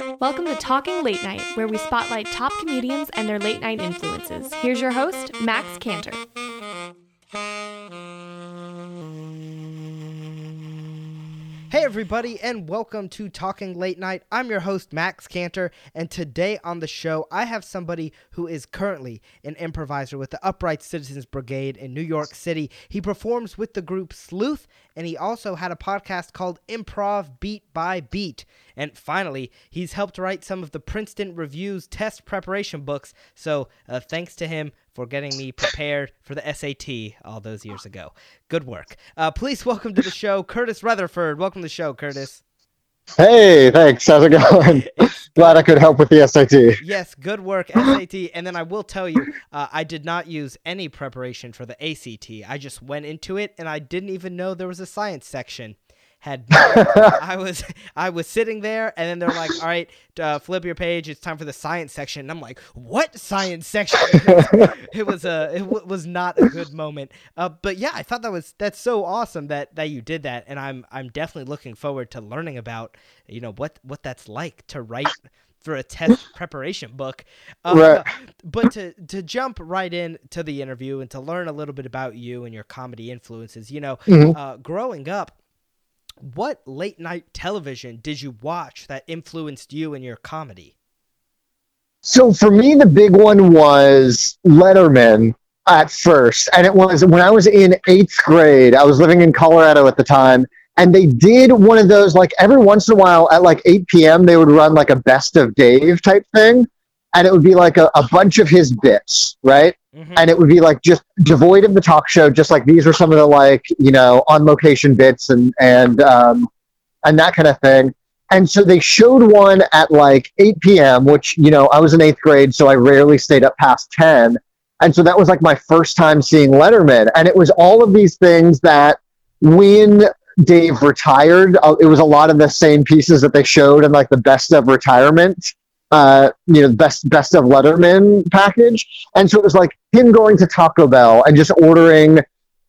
Welcome to Talking Late Night, where we spotlight top comedians and their late night influences. Here's your host, Max Cantor. Hey, everybody, and welcome to Talking Late Night. I'm your host, Max Cantor, and today on the show, I have somebody who is currently an improviser with the Upright Citizens Brigade in New York City. He performs with the group Sleuth, and he also had a podcast called Improv Beat by Beat. And finally, he's helped write some of the Princeton Review's test preparation books, so uh, thanks to him for getting me prepared for the SAT all those years ago. Good work. Uh, please welcome to the show, Curtis Retherford. Welcome to the show, Curtis. Hey, thanks. How's it going? Glad I could help with the SAT. Yes, good work, SAT. And then I will tell you, uh, I did not use any preparation for the ACT. I just went into it, and I didn't even know there was a science section had I was I was sitting there and then they're like, "All right, uh, flip your page. It's time for the science section." And I'm like, "What science section?" it was a it w- was not a good moment. Uh, but yeah, I thought that was that's so awesome that that you did that, and I'm I'm definitely looking forward to learning about you know what what that's like to write for a test preparation book. Uh, right. But to to jump right in to the interview and to learn a little bit about you and your comedy influences, you know, Mhm. uh, growing up, what late night television did you watch that influenced you in your comedy? So for me, the big one was Letterman at first. And it was when I was in eighth grade, I was living in Colorado at the time. And they did one of those, like every once in a while at like 8 p.m., they would run like a best of Dave type thing. And it would be like a, a bunch of his bits, right? Mhm. and it would be like just devoid of the talk show just like these are some of the like you know on location bits and and um and that kind of thing. And so they showed one at like 8 p.m which you know i was in eighth grade so i rarely stayed up past 10 and so that was like my first time seeing letterman. And it was all of these things that when dave retired uh, it was a lot of the same pieces that they showed in like the best of retirement uh, you know, the best best of Letterman package, and so it was like him going to Taco Bell and just ordering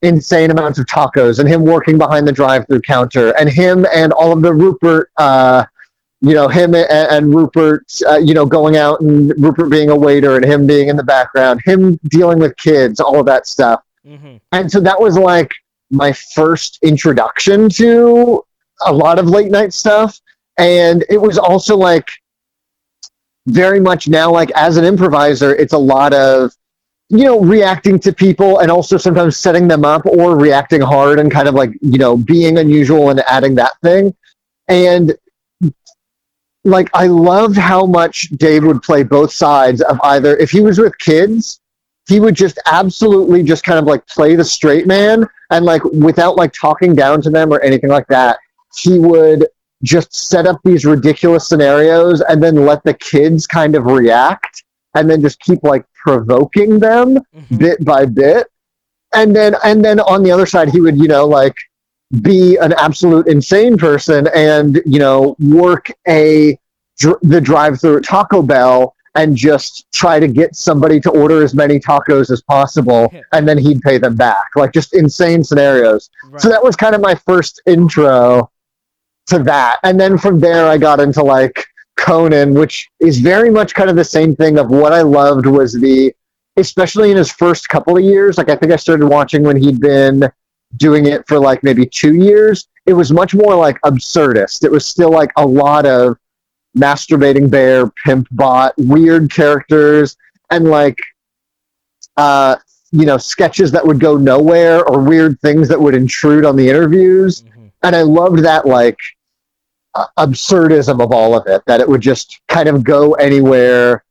insane amounts of tacos, and him working behind the drive-through counter, and him and all of the Rupert, uh, you know, him and, and Rupert, uh, you know, going out and Rupert being a waiter and him being in the background, him dealing with kids, all of that stuff, Mm-hmm. and so that was like my first introduction to a lot of late night stuff, and it was also like very much now like as an improviser it's a lot of you know reacting to people and also sometimes setting them up or reacting hard and kind of like you know being unusual and adding that thing. And like i loved how much dave would play both sides of either if he was with kids he would just absolutely just kind of like play the straight man and like without like talking down to them or anything like that he would just set up these ridiculous scenarios and then let the kids kind of react and then just keep like provoking them Mm-hmm. bit by bit and then and then on the other side he would you know like be an absolute insane person and you know work a dr- the drive through at Taco Bell and just try to get somebody to order as many tacos as possible Yeah. and then he'd pay them back like just insane scenarios Right. so that was kind of my first intro to that. And then from there, I got into like Conan, which is very much kind of the same thing of what I loved was the, especially in his first couple of years. Like I think I started watching when he'd been doing it for like maybe two years. It was much more like absurdist. It was still like a lot of masturbating bear, pimp bot, weird characters, and like, uh, you know, sketches that would go nowhere or weird things that would intrude on the interviews Mhm. and I loved that like absurdism of all of it that it would just kind of go anywhere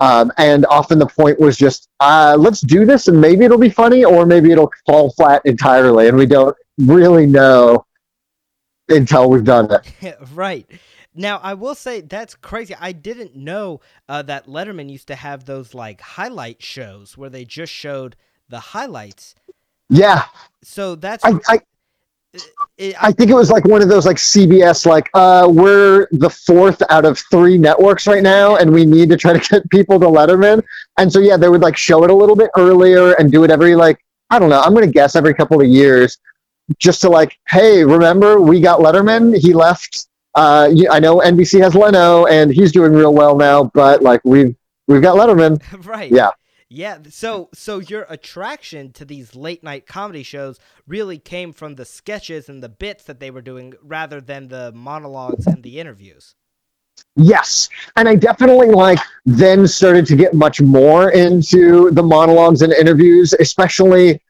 um, and often the point was just uh, let's do this and maybe it'll be funny or maybe it'll fall flat entirely and we don't really know until we've done it right. Now, I will say that's crazy. I didn't know uh, that Letterman used to have those like highlight shows where they just showed the highlights. yeah So that's I, I, it, I think it was like one of those like CBS like uh we're the fourth out of three networks right now and we need to try to get people to Letterman and so yeah they would like show it a little bit earlier and do it every like I don't know I'm gonna guess every couple of years just to like hey remember we got Letterman he left uh, I know NBC has Leno, and he's doing real well now. But like we've we've got Letterman. right. Yeah. Yeah. So so your attraction to these late night comedy shows really came from the sketches and the bits that they were doing rather than the monologues and the interviews. Yes, and I definitely like then started to get much more into the monologues and interviews, especially,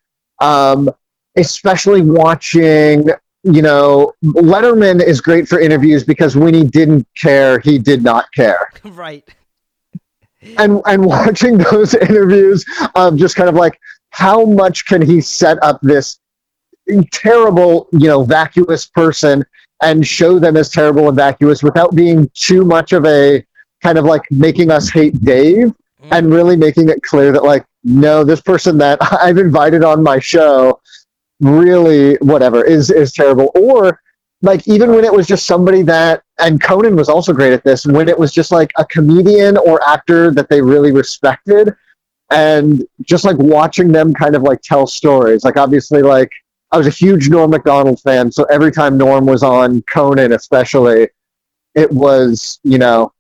um, especially watching. You know, Letterman is great for interviews because when he didn't care, he did not care. right. And and watching those interviews of just kind of like how much can he set up this terrible you know vacuous person and show them as terrible and vacuous without being too much of a kind of like making us hate Dave mm. and really making it clear that like no this person that I've invited on my show really whatever is is terrible. Or like even when it was just somebody that and Conan was also great at this when it was just like a comedian or actor that they really respected and just like watching them kind of like tell stories. Like obviously like I was a huge Norm Macdonald fan so every time Norm was on Conan especially it was you know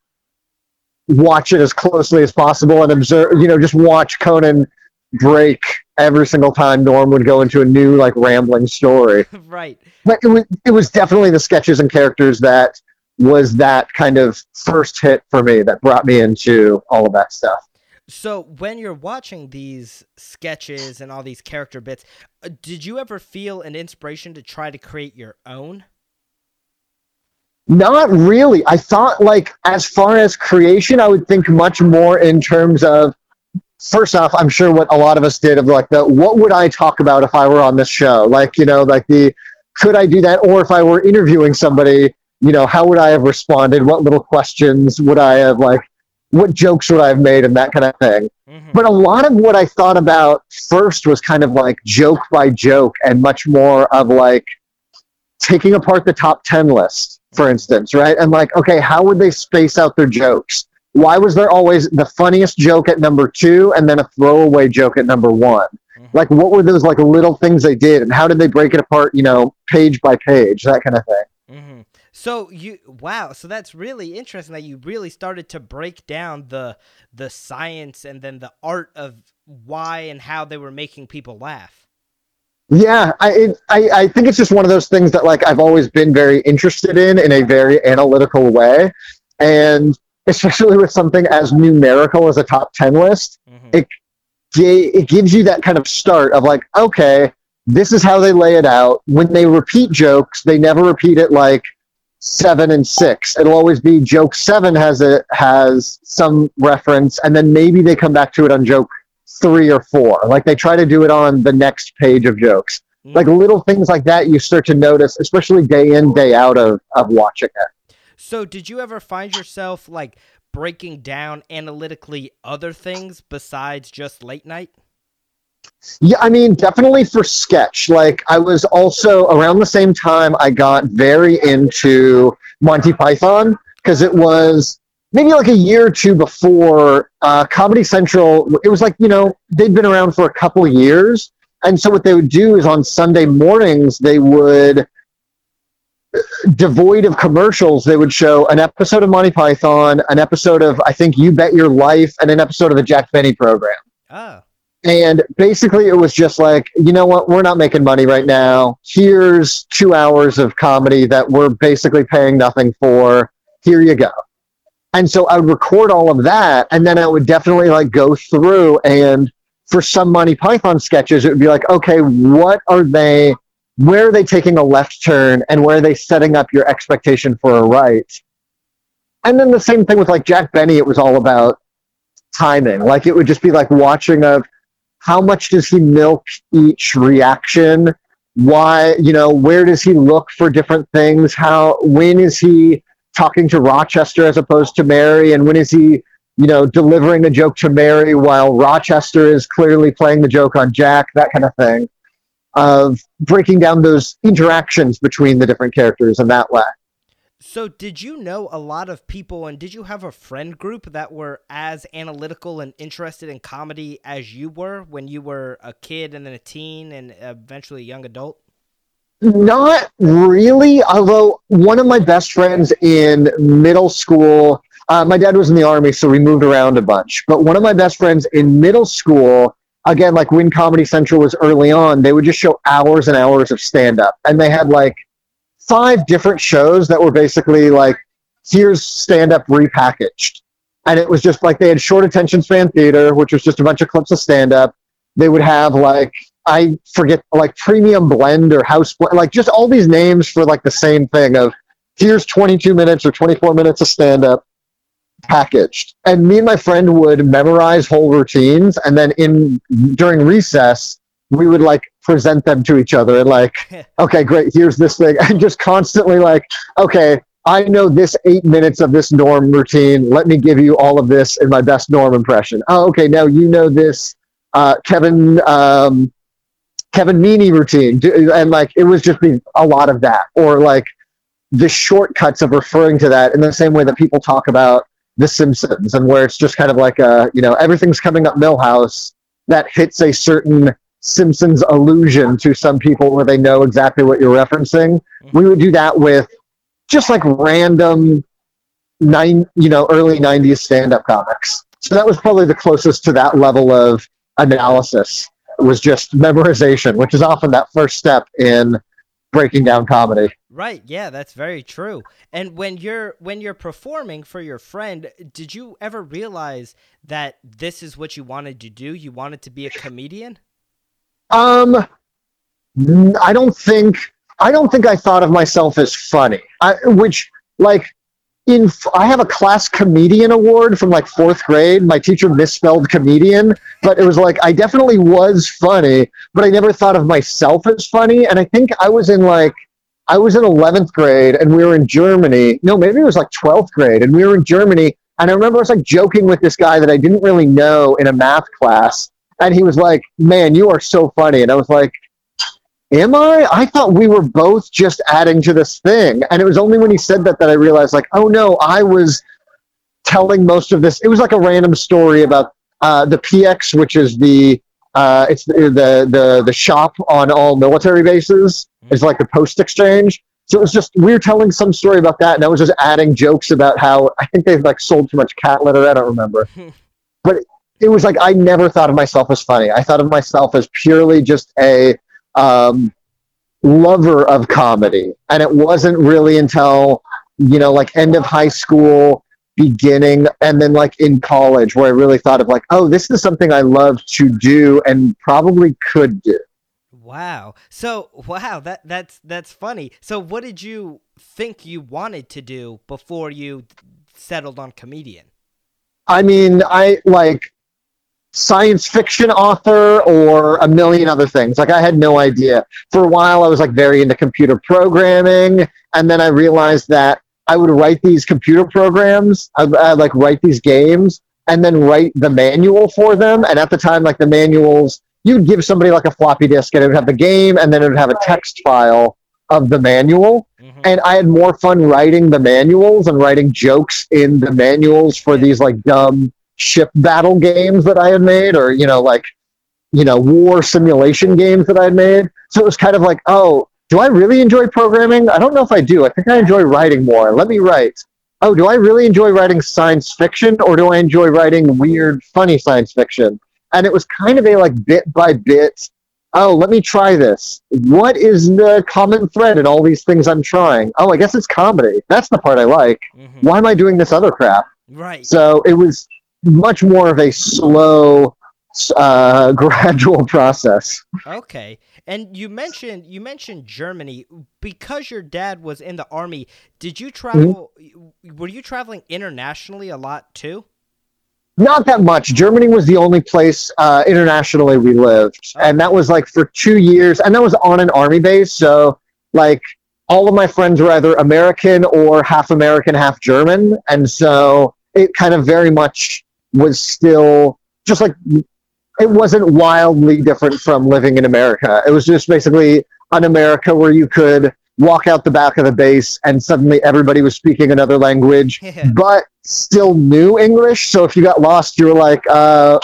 watch it as closely as possible and observe you know just watch Conan break every single time Norm would go into a new like rambling story right. but it was it was definitely the sketches and characters that was that kind of first hit for me that brought me into all of that stuff. So when you're watching these sketches and all these character bits, uh, did you ever feel an inspiration to try to create your own? Not really. I thought like as far as creation, I would think much more in terms of first off, I'm sure what a lot of us did of like the what would I talk about if I were on this show? Like, you know, like the could I do that? Or if I were interviewing somebody, you know, how would I have responded? What little questions would I have like what jokes would I have made and that kind of thing. Mhm. But a lot of what I thought about first was kind of like joke by joke and much more of like taking apart the top 10 list, for instance, right? And like, okay, how would they space out their jokes? Why was there always the funniest joke at number two and then a throwaway joke at number one? Mhm. Like, what were those like little things they did and how did they break it apart, you know, page by page, that kind of thing? hmm So you wow, so that's really interesting that you really started to break down the the science and then the art of why and how they were making people laugh. Yeah, I, it, I I think it's just one of those things that like I've always been very interested in in a very analytical way, and especially with something as numerical as a top ten list, Mhm. It- it gives you that kind of start of like, okay, this is how they lay it out. When they repeat jokes, they never repeat it like seven and six. It'll always be joke seven has a has some reference, and then maybe they come back to it on joke three or four. Like they try to do it on the next page of jokes. Like little things like that you start to notice, especially day in, day out of, of watching it. So did you ever find yourself like breaking down analytically other things besides just late night? Yeah, I mean, definitely for sketch. Like, I was also around the same time I got very into Monty Python because it was maybe like a year or two before uh, Comedy Central. It was like, you know, they'd been around for a couple years. And so what they would do is on Sunday mornings, they would, devoid of commercials, they would show an episode of Monty Python, an episode of, I think, You Bet Your Life, and an episode of the Jack Benny program. Oh. And basically, it was just like, you know what? We're not making money right now. Here's two hours of comedy that we're basically paying nothing for. Here you go. And so I would record all of that, and then I would definitely like go through and for some Monty Python sketches, it would be like, okay, what are they? Where are they taking a left turn, and where are they setting up your expectation for a right? And then the same thing with like Jack Benny. It was all about timing. Like it would just be like watching of how much does he milk each reaction why you know where does he look for different things how when is he talking to rochester as opposed to mary and when is he you know delivering a joke to mary while rochester is clearly playing the joke on jack that kind of thing of breaking down those interactions between the different characters in that way So did you know a lot of people and did you have a friend group that were as analytical and interested in comedy as you were when you were a kid and then a teen and eventually a young adult? Not really, although one of my best friends in middle school, uh, my dad was in the army, so we moved around a bunch. But one of my best friends in middle school, again, like when Comedy Central was early on, they would just show hours and hours of stand up. And they had like five different shows that were basically like, here's stand up repackaged. And it was just like they had short attention span theater, which was just a bunch of clips of stand up. They would have like I forget like premium blend or house blend, like just all these names for like the same thing of here's 22 minutes or 24 minutes of stand up packaged. And me and my friend would memorize whole routines and then in during recess we would like present them to each other and like okay great here's this thing and just constantly like okay I know this eight minutes of this Norm routine. Let me give you all of this in my best Norm impression. Oh, okay. Now you know this uh, Kevin um, Kevin Meaney routine, and like it was just a lot of that, or like the shortcuts of referring to that in the same way that people talk about The Simpsons, and where it's just kind of like a you know everything's coming up Milhouse that hits a certain Simpsons allusion to some people where they know exactly what you're referencing. Mm-hmm. We would do that with just like random nine, you know, early '90s stand-up comics. So that was probably the closest to that level of analysis was just memorization, which is often that first step in breaking down comedy. Right, yeah, that's very true. And when you're when you're performing for your friend, did you ever realize that this is what you wanted to do? You wanted to be a comedian? Um I don't think I don't think I thought of myself as funny. I, which like in I have a class comedian award from like fourth grade. My teacher misspelled comedian, but it was like I definitely was funny, but I never thought of myself as funny. And I think I was in like I was in eleventh grade and we were in Germany. No, maybe it was like twelfth grade, and we were in Germany. And I remember I was like joking with this guy that I didn't really know in a math class, and he was like, "Man, you are so funny," and I was like am I? I thought we were both just adding to this thing. And it was only when he said that that I realized, like, oh no, I was telling most of this. It was like a random story about uh, the PX, which is the uh, it's the, the the the shop on all military bases. Mm-hmm. It's like the post exchange. So it was just we were telling some story about that, and I was just adding jokes about how I think they've like sold too much cat litter. I don't remember, but it was like I never thought of myself as funny. I thought of myself as purely just a um, lover of comedy. And it wasn't really until, you know, like end of high school, beginning, and then like in college where I really thought of like, oh, this is something I love to do and probably could do. Wow. So, wow, that that's that's funny. So, what did you think you wanted to do before you settled on comedian? I mean, I like science fiction author or a million other things. Like I had no idea. For a while, I was like very into computer programming, and then I realized that I would write these computer programs, I'd, I'd like write these games, and then write the manual for them. And at the time, like the manuals, you'd give somebody like a floppy disk, and it would have the game, and then it would have a text file of the manual. Mm-hmm. And I had more fun writing the manuals and writing jokes in the manuals for these like dumb ship battle games that I had made, or you know, like you know, war simulation games that I had made. So it was kind of like, oh, do I really enjoy programming? I don't know if I do. I think I enjoy writing more. Let me write. Oh, do I really enjoy writing science fiction, or do I enjoy writing weird, funny science fiction? And it was kind of a like bit by bit. Oh, let me try this. What is the common thread in all these things I'm trying? Oh, I guess it's comedy. That's the part I like. Mm-hmm. Why am I doing this other crap? Right. So it was much more of a slow, uh, gradual process. Okay, and you mentioned you mentioned Germany because your dad was in the army. Did you travel? Mm-hmm. Were you traveling internationally a lot too? Not that much. Germany was the only place uh, internationally we lived, oh. and that was like for two years, and that was on an army base. So like all of my friends were either American or half American, half German, and so it kind of very much was still just like it wasn't wildly different from living in America. It was just basically an America where you could walk out the back of the base and suddenly everybody was speaking another language, yeah. but still knew English. So if you got lost, you were like, uh,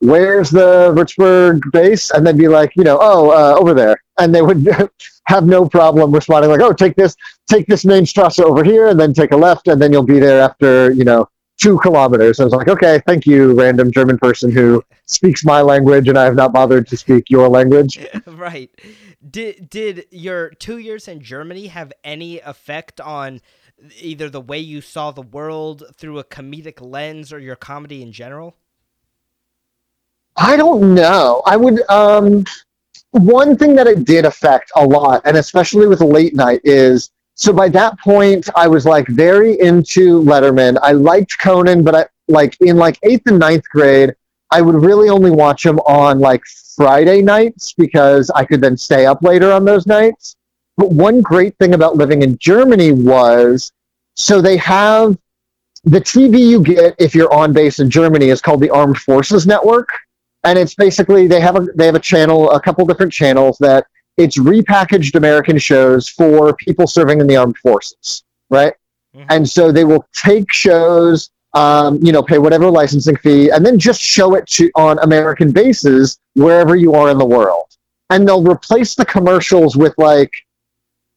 where's the Würzburg base? And they'd be like, you know, oh, uh, over there. And they would have no problem responding like, oh, take this, take this main Strasse over here and then take a left and then you'll be there after, you know, two kilometers. I was like, okay, thank you, random German person who speaks my language and I have not bothered to speak your language. right. Did did your two years in Germany have any effect on either the way you saw the world through a comedic lens or your comedy in general? I don't know. I would um one thing that it did affect a lot, and especially with late night, is so by that point I was like very into Letterman. I liked Conan, but I like in like eighth and ninth grade, I would really only watch him on like Friday nights because I could then stay up later on those nights. But one great thing about living in Germany was so they have the TV you get if you're on base in Germany is called the Armed Forces Network and it's basically they have a they have a channel, a couple different channels that it's repackaged American shows for people serving in the armed forces, right? Mm-hmm. And so they will take shows, um, you know, pay whatever licensing fee, and then just show it to on American bases wherever you are in the world. And they'll replace the commercials with like,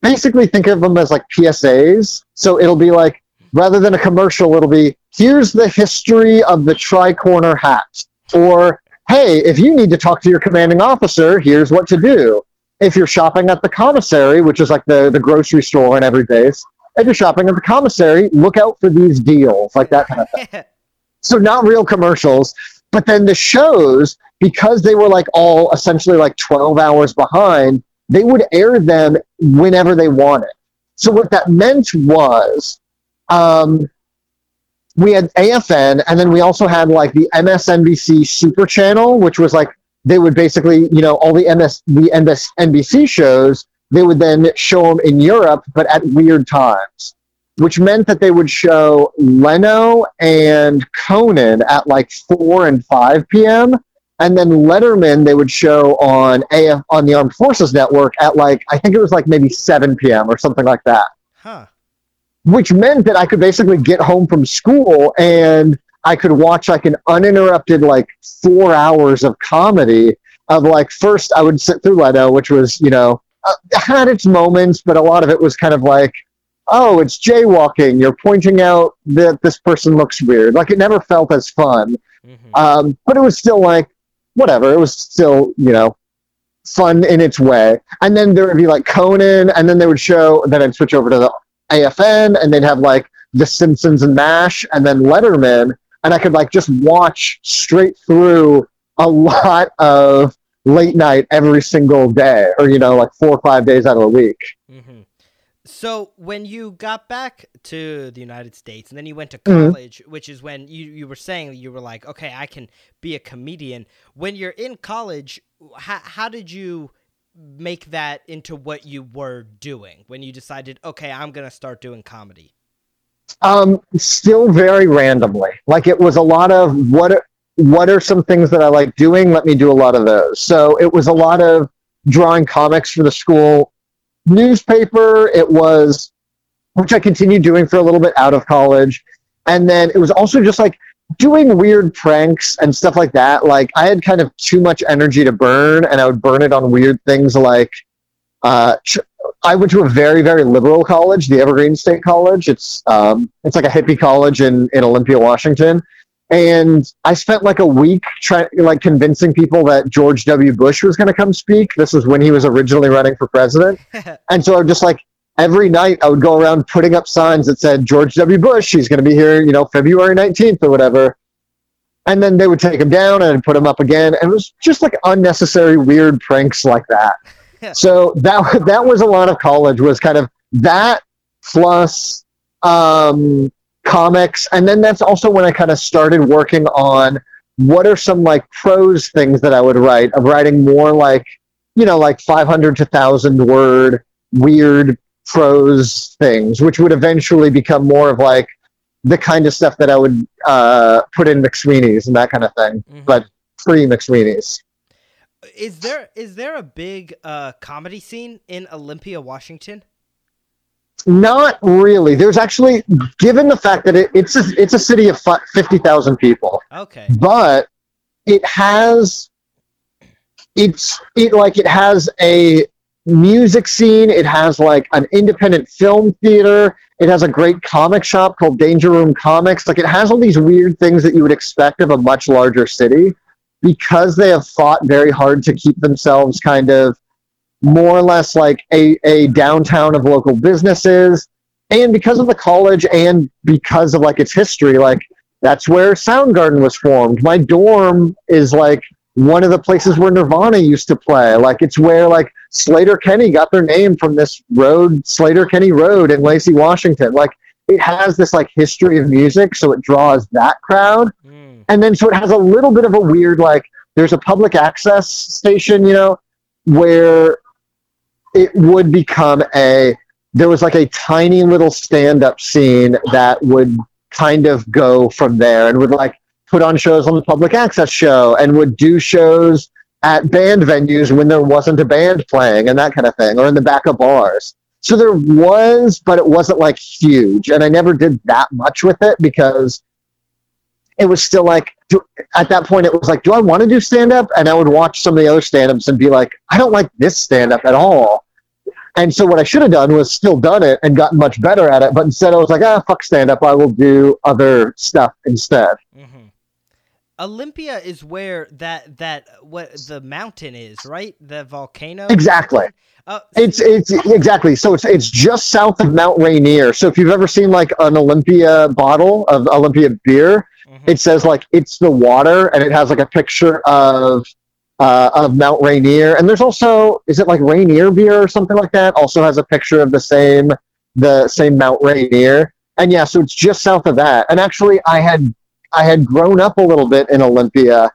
basically think of them as like PSAs. So it'll be like rather than a commercial, it'll be here's the history of the tri-corner hat, or hey, if you need to talk to your commanding officer, here's what to do. If you're shopping at the commissary, which is like the, the grocery store in every base, if you're shopping at the commissary, look out for these deals, like that kind of thing. so not real commercials, but then the shows, because they were like all essentially like 12 hours behind, they would air them whenever they wanted. So what that meant was um, we had AFN, and then we also had like the MSNBC Super Channel, which was like they would basically, you know, all the MS the NBC shows they would then show them in Europe, but at weird times, which meant that they would show Leno and Conan at like four and five p.m. And then Letterman they would show on AF on the Armed Forces Network at like I think it was like maybe seven p.m. or something like that. Huh which meant that I could basically get home from school and I could watch like an uninterrupted like four hours of comedy of like first I would sit through Leno, which was you know uh, had its moments, but a lot of it was kind of like oh it's jaywalking. You're pointing out that this person looks weird. Like it never felt as fun, mm-hmm. um, but it was still like whatever. It was still you know fun in its way. And then there would be like Conan, and then they would show. Then I'd switch over to the AFN, and they'd have like The Simpsons and MASH, and then Letterman, and I could like just watch straight through a lot of late night every single day, or you know, like four or five days out of a week. Mm-hmm. So when you got back to the United States and then you went to mm-hmm. college, mm-hmm. which is when you, you were saying you were like, okay, I can be a comedian. When you're in college, how, how did you make that into what you were doing when you decided, okay, I'm going to start doing comedy? Um, still very randomly. Like it was a lot of what are, what are some things that I like doing? Let me do a lot of those. So it was a lot of drawing comics for the school newspaper. It was, which I continued doing for a little bit out of college. And then it was also just like doing weird pranks and stuff like that, like I had kind of too much energy to burn, and I would burn it on weird things like uh, I went to a very very liberal college, the Evergreen State College. It's um, it's like a hippie college in in Olympia, Washington. And I spent like a week trying, like, convincing people that George W. Bush was going to come speak. This was when he was originally running for president, and so I'm just like, every night I would go around putting up signs that said George W. Bush, he's going to be here, you know, February 19th or whatever. And then they would take him down and put him up again. And it was just like unnecessary, weird pranks like that. so that that was a lot of college was kind of that plus um, comics. And then that's also when I kind of started working on what are some like prose things that I would write of writing more like, you know, like 500 to 1,000 word weird prose things, which would eventually become more of like the kind of stuff that I would uh, put in McSweeney's and that kind of thing, mm-hmm. but pre McSweeney's. Is there is there a big uh, comedy scene in Olympia, Washington? Not really. There's actually, given the fact that it, it's a, it's a city of fifty thousand people. Okay. But it has it's it like it has a music scene it has like an independent film theater it has a great comic shop called danger room comics like it has all these weird things that you would expect of a much larger city because they have fought very hard to keep themselves kind of more or less like a, a downtown of local businesses. And because of the college and because of like its history like that's where soundgarden was formed. My dorm is like one of the places where nirvana used to play. Like it's where like Sleater-Kinney got their name from this road Sleater Kinney road in lacey washington. Like it has this like history of music so it draws that crowd. Mm. And then so it has a little bit of a weird like there's a public access station you know where it would become a there was like a tiny little stand-up scene that would kind of go from there and would like put on shows on the public access show and would do shows at band venues when there wasn't a band playing and that kind of thing or in the back of bars. So there was but it wasn't like huge. And i never did that much with it because it was still like do, at that point it was like do i want to do stand up and i would watch some of the other stand-ups and be like i don't like this stand-up at all and so what i should have done was still done it and gotten much better at it but instead i was like ah fuck stand-up i will do other stuff instead mm-hmm. Olympia is where that that what the mountain is, right? The volcano. exactly Uh, it's it's exactly so it's it's just south of mount rainier so if you've ever seen like an olympia bottle of olympia beer mhm. it says like it's the water and it has like a picture of uh, of Mount Rainier. And there's also is it like Rainier beer or something like that? Also has a picture of the same the same Mount Rainier. And yeah so it's just south of that. And actually I had I had grown up a little bit in Olympia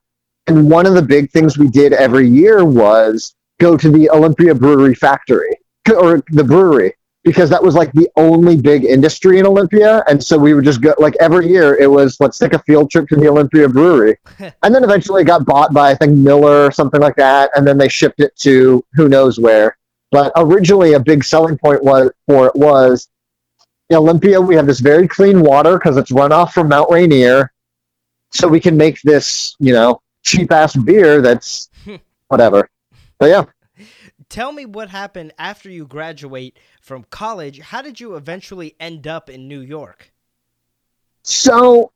and one of the big things we did every year was go to the Olympia Brewery factory or the brewery because that was like the only big industry in Olympia. And so we would just go like every year it was let's take a field trip to the Olympia Brewery. and then eventually it got bought by I think Miller or something like that. And then they shipped it to who knows where. But originally a big selling point was for it was in Olympia we have this very clean water because it's runoff from Mount Rainier. So we can make this, you know, cheap ass beer that's whatever. But yeah. Tell me what happened after you graduate from college. How did you eventually end up in New York? So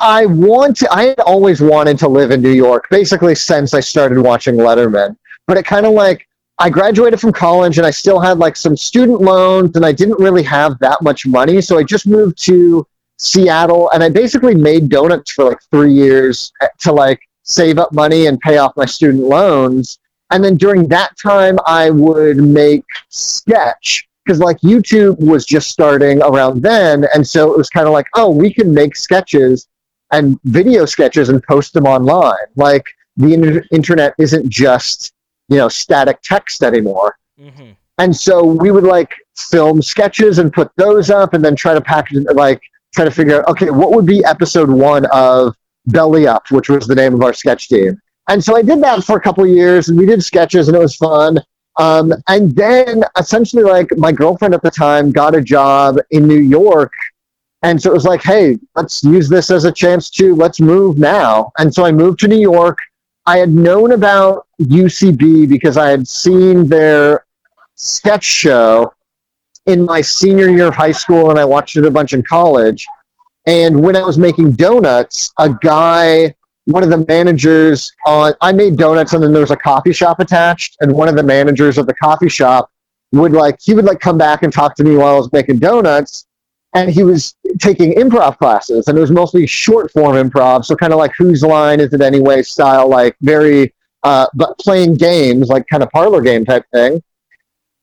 I want to, I had always wanted to live in New York, basically since I started watching Letterman. But it kind of like I graduated from college and I still had like some student loans and I didn't really have that much money. So I just moved to Seattle and I basically made donuts for like three years eh, to like save up money and pay off my student loans. And then during that time, I would make sketch because like YouTube was just starting around then. And so it was kind of like, oh, we can make sketches and video sketches and post them online. Like the inter- internet isn't just, you know, static text anymore. Mm-hmm. And so we would like film sketches and put those up and then try to package it, like try to figure out, okay, what would be episode one of Belly Up, which was the name of our sketch team. And so I did that for a couple years and we did sketches and it was fun. Um, and then essentially like my girlfriend at the time got a job in New York. And so it was like, hey, let's use this as a chance to let's move now. And so I moved to New York. I had known about UCB because I had seen their sketch show in my senior year of high school and I watched it a bunch in college. And when I was making donuts, a guy, one of the managers on, I made donuts and then there was a coffee shop attached. And one of the managers of the coffee shop would like, he would like come back and talk to me while I was making donuts. And he was taking improv classes and it was mostly short form improv. So kind of like whose line is it anyway style, like very, uh, but playing games, like kind of parlor game type thing.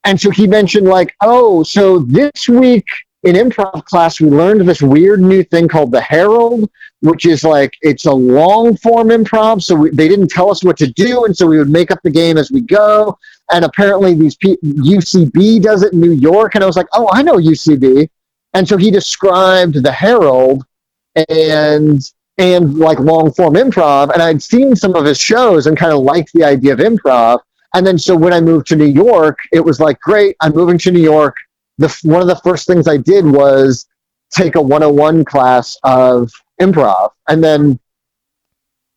And so he mentioned like, oh, so this week in improv class, we learned this weird new thing called the Herald, which is like it's a long form improv. So we, they didn't tell us what to do, and so we would make up the game as we go. And apparently, these pe- UCB does it in New York, and I was like, oh, I know UCB. And so he described the Herald and and like long form improv, and I'd seen some of his shows and kind of liked the idea of improv. And then so when I moved to New York, it was like, great, I'm moving to New York the one of the first things I did was take a 101 class of improv, and then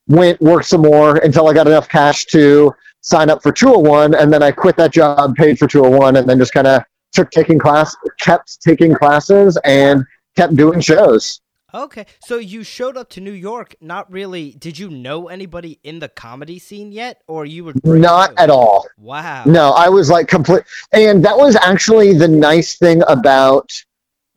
went worked some more until I got enough cash to sign up for 201, and then I quit that job, paid for 201, and then just kind of took taking class, kept taking classes, and kept doing shows. Okay, so you showed up to New York. Not really. Did you know anybody in the comedy scene yet, or you were not at all? Wow. No, I was like complete, and that was actually the nice thing about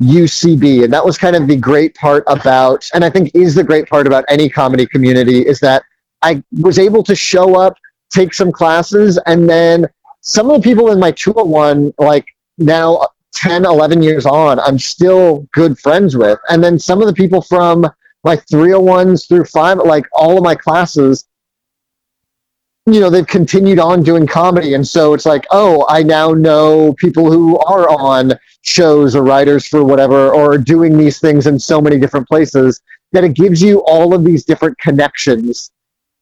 UCB, and that was kind of the great part about, and I think is the great part about any comedy community is that I was able to show up, take some classes, and then some of the people in my 201, like now 10, 11 years on, I'm still good friends with. And then some of the people from like 301s through five, like all of my classes, you know, they've continued on doing comedy. And so it's like, oh, I now know people who are on shows or writers for whatever, or doing these things in so many different places that it gives you all of these different connections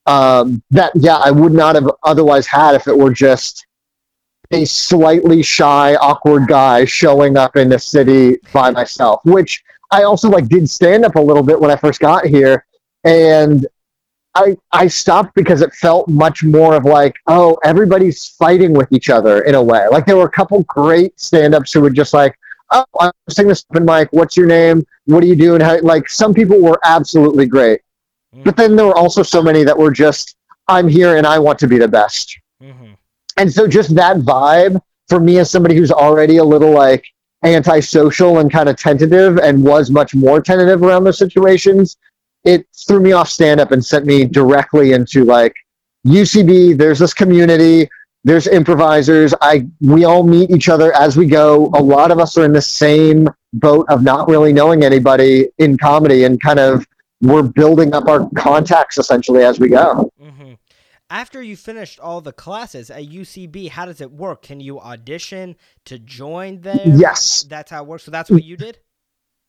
um, that, yeah, I would not have otherwise had if it were just a slightly shy, awkward guy showing up in the city by myself, which I also like did stand up a little bit when I first got here. And I I stopped because it felt much more of like, oh, everybody's fighting with each other in a way. Like there were a couple great stand-ups who were just like, oh, I'm singing this open mic. What's your name? What are you doing? How, like some people were absolutely great, mm-hmm. but then there were also so many that were just, I'm here and I want to be the best. Mm-hmm. And so just that vibe for me as somebody who's already a little like antisocial and kind of tentative and was much more tentative around those situations, it threw me off stand up and sent me directly into like UCB, there's this community, there's improvisers. I we all meet each other as we go. A lot of us are in the same boat of not really knowing anybody in comedy and kind of we're building up our contacts essentially as we go. Mm-hmm after you finished all the classes at UCB, how does it work? Can you audition to join there? Yes. That's how it works. So that's what you did?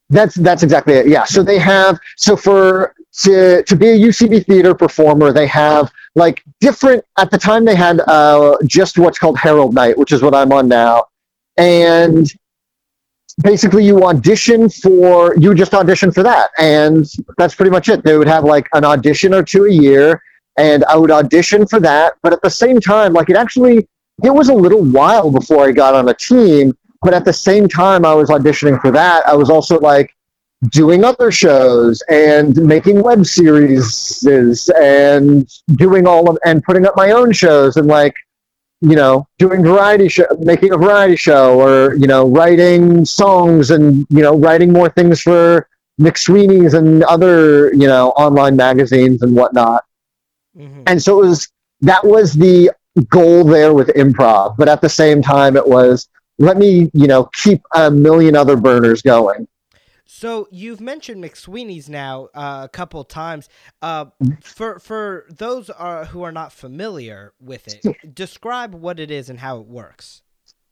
That's that's exactly it. Yeah. So they have so for to to be a UCB theater performer, they have like different at the time they had uh just what's called Herald Night, which is what I'm on now. And basically you audition for you just audition for that and that's pretty much it they would have like an audition or two a year and I would audition for that. But at the same time, like it actually, it was a little while before I got on a team. But at the same time, I was auditioning for that. I was also like doing other shows and making web series and doing all of and putting up my own shows and like you know doing variety show making a variety show or you know writing songs and you know writing more things for McSweeney's and other you know online magazines and whatnot Mm-hmm. And so it was that was the goal there with improv, but at the same time it was let me, you know, keep a million other burners going. So you've mentioned McSweeney's now uh, a couple times. Uh, for for those uh, who are not familiar with it, describe what it is and how it works.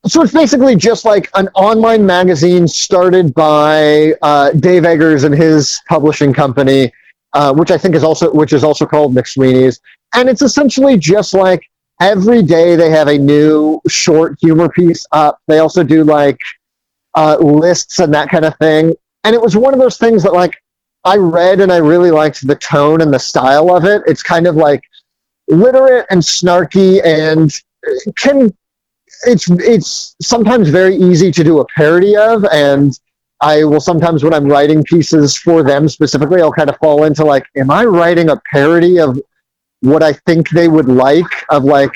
So it's basically just like an online magazine started by uh, Dave Eggers and his publishing company uh, which I think is also which is also called McSweeney's, and it's essentially just like every day they have a new short humor piece up. They also do like uh, lists and that kind of thing, and it was one of those things that like I read and I really liked the tone and the style of it. It's kind of like literate and snarky and can it's it's sometimes very easy to do a parody of and I will sometimes when I'm writing pieces for them specifically, I'll kind of fall into like, am I writing a parody of what I think they would like of like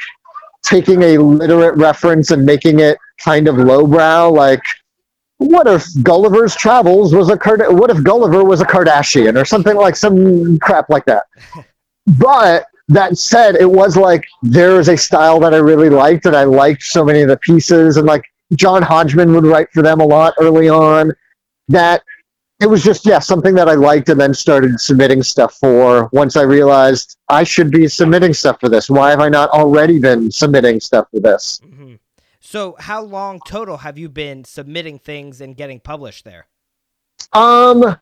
taking a literate reference and making it kind of lowbrow, like what if Gulliver's Travels was a Card- what if Gulliver was a Kardashian or something like some crap like that. but that said, it was like there is a style that I really liked and I liked so many of the pieces and like John Hodgman would write for them a lot early on that it was just yeah something that I liked and then started submitting stuff for once I realized I should be submitting stuff for this. Why have I not already been submitting stuff for this? Mm-hmm. So how long total have you been submitting things and getting published there? Um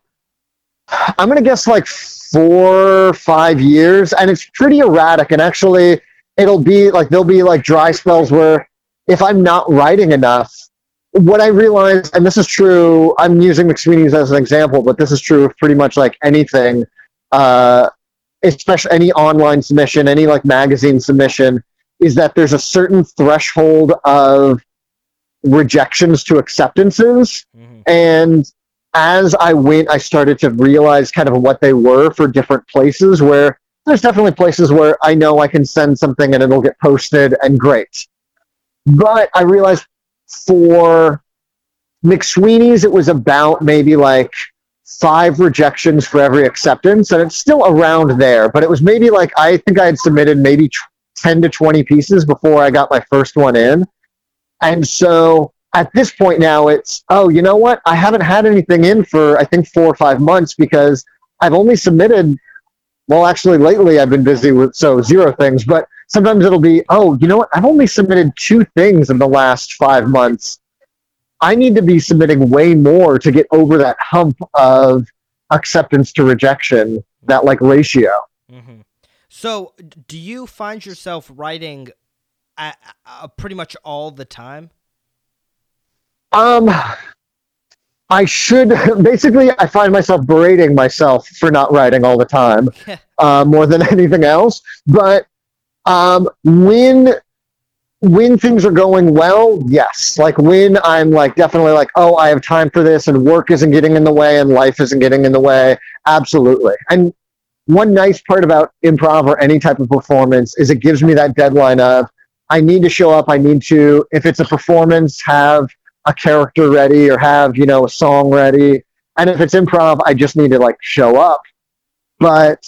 I'm gonna guess like four, five years, and it's pretty erratic. And actually, it'll be like there'll be like dry spells where if I'm not writing enough, what I realized, and this is true, I'm using McSweeney's as an example, but this is true of pretty much like anything. Uh, especially any online submission, any like magazine submission, is that there's a certain threshold of rejections to acceptances. Mhm. And as I went, I started to realize kind of what they were for different places where there's definitely places where I know I can send something and it'll get posted and great. But I realized for McSweeney's, it was about maybe like five rejections for every acceptance, and it's still around there. But it was maybe like I think I had submitted maybe 10 to 20 pieces before I got my first one in. And so at this point now, it's, oh, you know what? I haven't had anything in for, I think, four or five months because I've only submitted, well, actually, lately I've been busy with, so zero things, but sometimes it'll be, oh, you know what? I've only submitted two things in the last five months. I need to be submitting way more to get over that hump of acceptance to rejection, that like ratio. Mm-hmm. So, do you find yourself writing uh, uh, pretty much all the time? Um, I should basically. I find myself berating myself for not writing all the time, uh, more than anything else. But um, when when things are going well, yes. Like when I'm like definitely like, oh, I have time for this, and work isn't getting in the way, and life isn't getting in the way. Absolutely. And one nice part about improv or any type of performance is it gives me that deadline of I need to show up. I need to, if it's a performance, have a character ready or have you know a song ready and if it's improv i just need to like show up but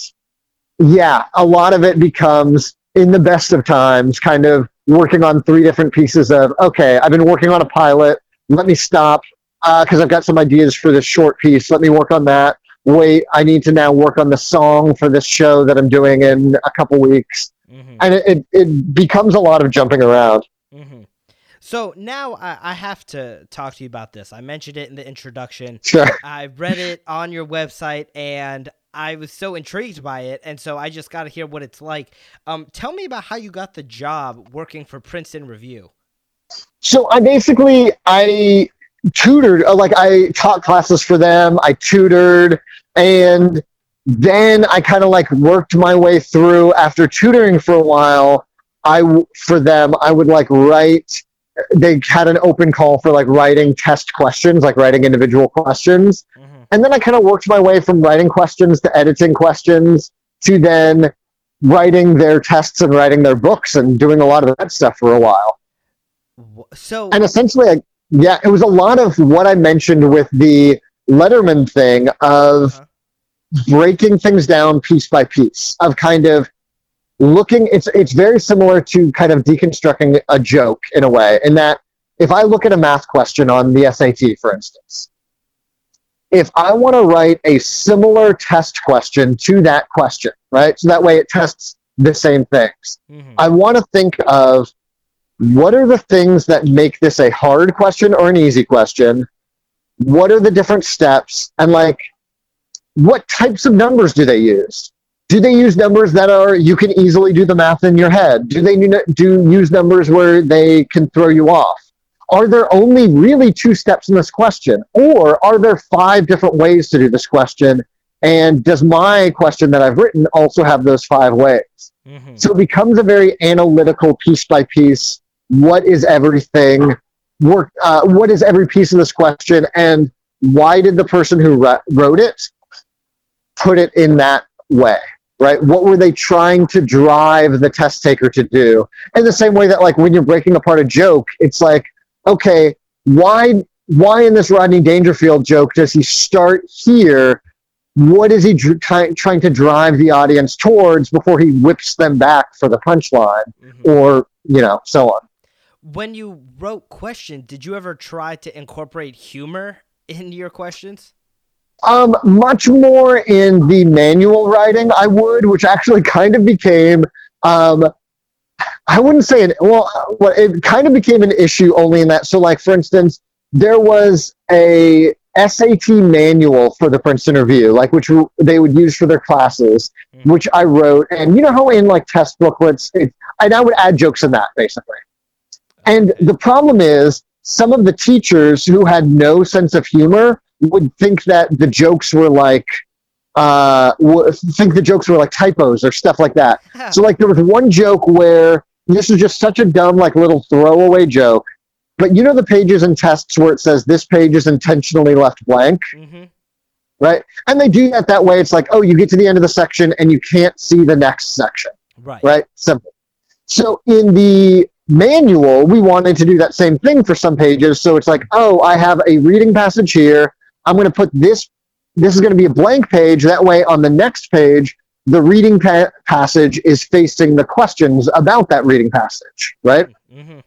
yeah a lot of it becomes in the best of times kind of working on three different pieces of okay i've been working on a pilot let me stop because i've got some ideas for this short piece let me work on that. Wait i need to now work on the song for this show that i'm doing in a couple weeks. Hmm and it, it, it becomes a lot of jumping around. Hmm So now I, I have to talk to you about this. I mentioned it in the introduction. sure. I read it on your website and I was so intrigued by it, and so I just got to hear what it's like. Um, tell me about how you got the job working for Princeton Review. So I basically I tutored uh, like I taught classes for them. I tutored and then I kind of like worked my way through after tutoring for a while. I for them I would like write they had an open call for like writing test questions, like writing individual questions. And then I kind of worked my way from writing questions to editing questions to then writing their tests and writing their books and doing a lot of that stuff for a while So and essentially like, yeah it was a lot of what i mentioned with the letterman thing of Uh-huh. breaking things down piece by piece of kind of looking it's it's very similar to kind of deconstructing a joke in a way in that if i look at a math question on the sat for instance if i want to write a similar test question to that question right so that way it tests the same things mhm. I want to think of what are the things that make this a hard question or an easy question? What are the different steps? And like, what types of numbers do they use? Do they use numbers that are you can easily do the math in your head? Do they do use numbers where they can throw you off? Are there only really two steps in this question, or are there five different ways to do this question? And does my question that I've written also have those five ways? Mhm. So it becomes a very analytical piece by piece. What is everything? Work. Uh, what is every piece of this question, and why did the person who wr- wrote it put it in that way? Right? What were they trying to drive the test taker to do? In the same way that, like, when you're breaking apart a joke, it's like, okay, why? Why in this Rodney Dangerfield joke does he start here what is he try- trying to drive the audience towards before he whips them back for the punchline Mhm. or you know so on When you wrote question, did you ever try to incorporate humor in your questions? um much more in the manual writing i would which actually kind of became um i wouldn't say an well it kind of became an issue only in that so like for instance there was a SAT manual for the Princeton Review, like which w- they would use for their classes, Mhm. which I wrote. And you know how in like test booklets, it, and I would add jokes in that basically. And the problem is, some of the teachers who had no sense of humor would think that the jokes were like uh, w- think the jokes were like typos or stuff like that. So like there was one joke where this is just such a dumb like little throwaway joke. But you know the pages and tests where it says this page is intentionally left blank, hmm right? And they do that that way. It's like, oh, you get to the end of the section and you can't see the next section, Right. right? Simple. So in the manual, we wanted to do that same thing for some pages. So it's like, oh, I have a reading passage here. I'm going to put this. This is going to be a blank page. That way, on the next page, the reading pa- passage is facing the questions about that reading passage, right? hmm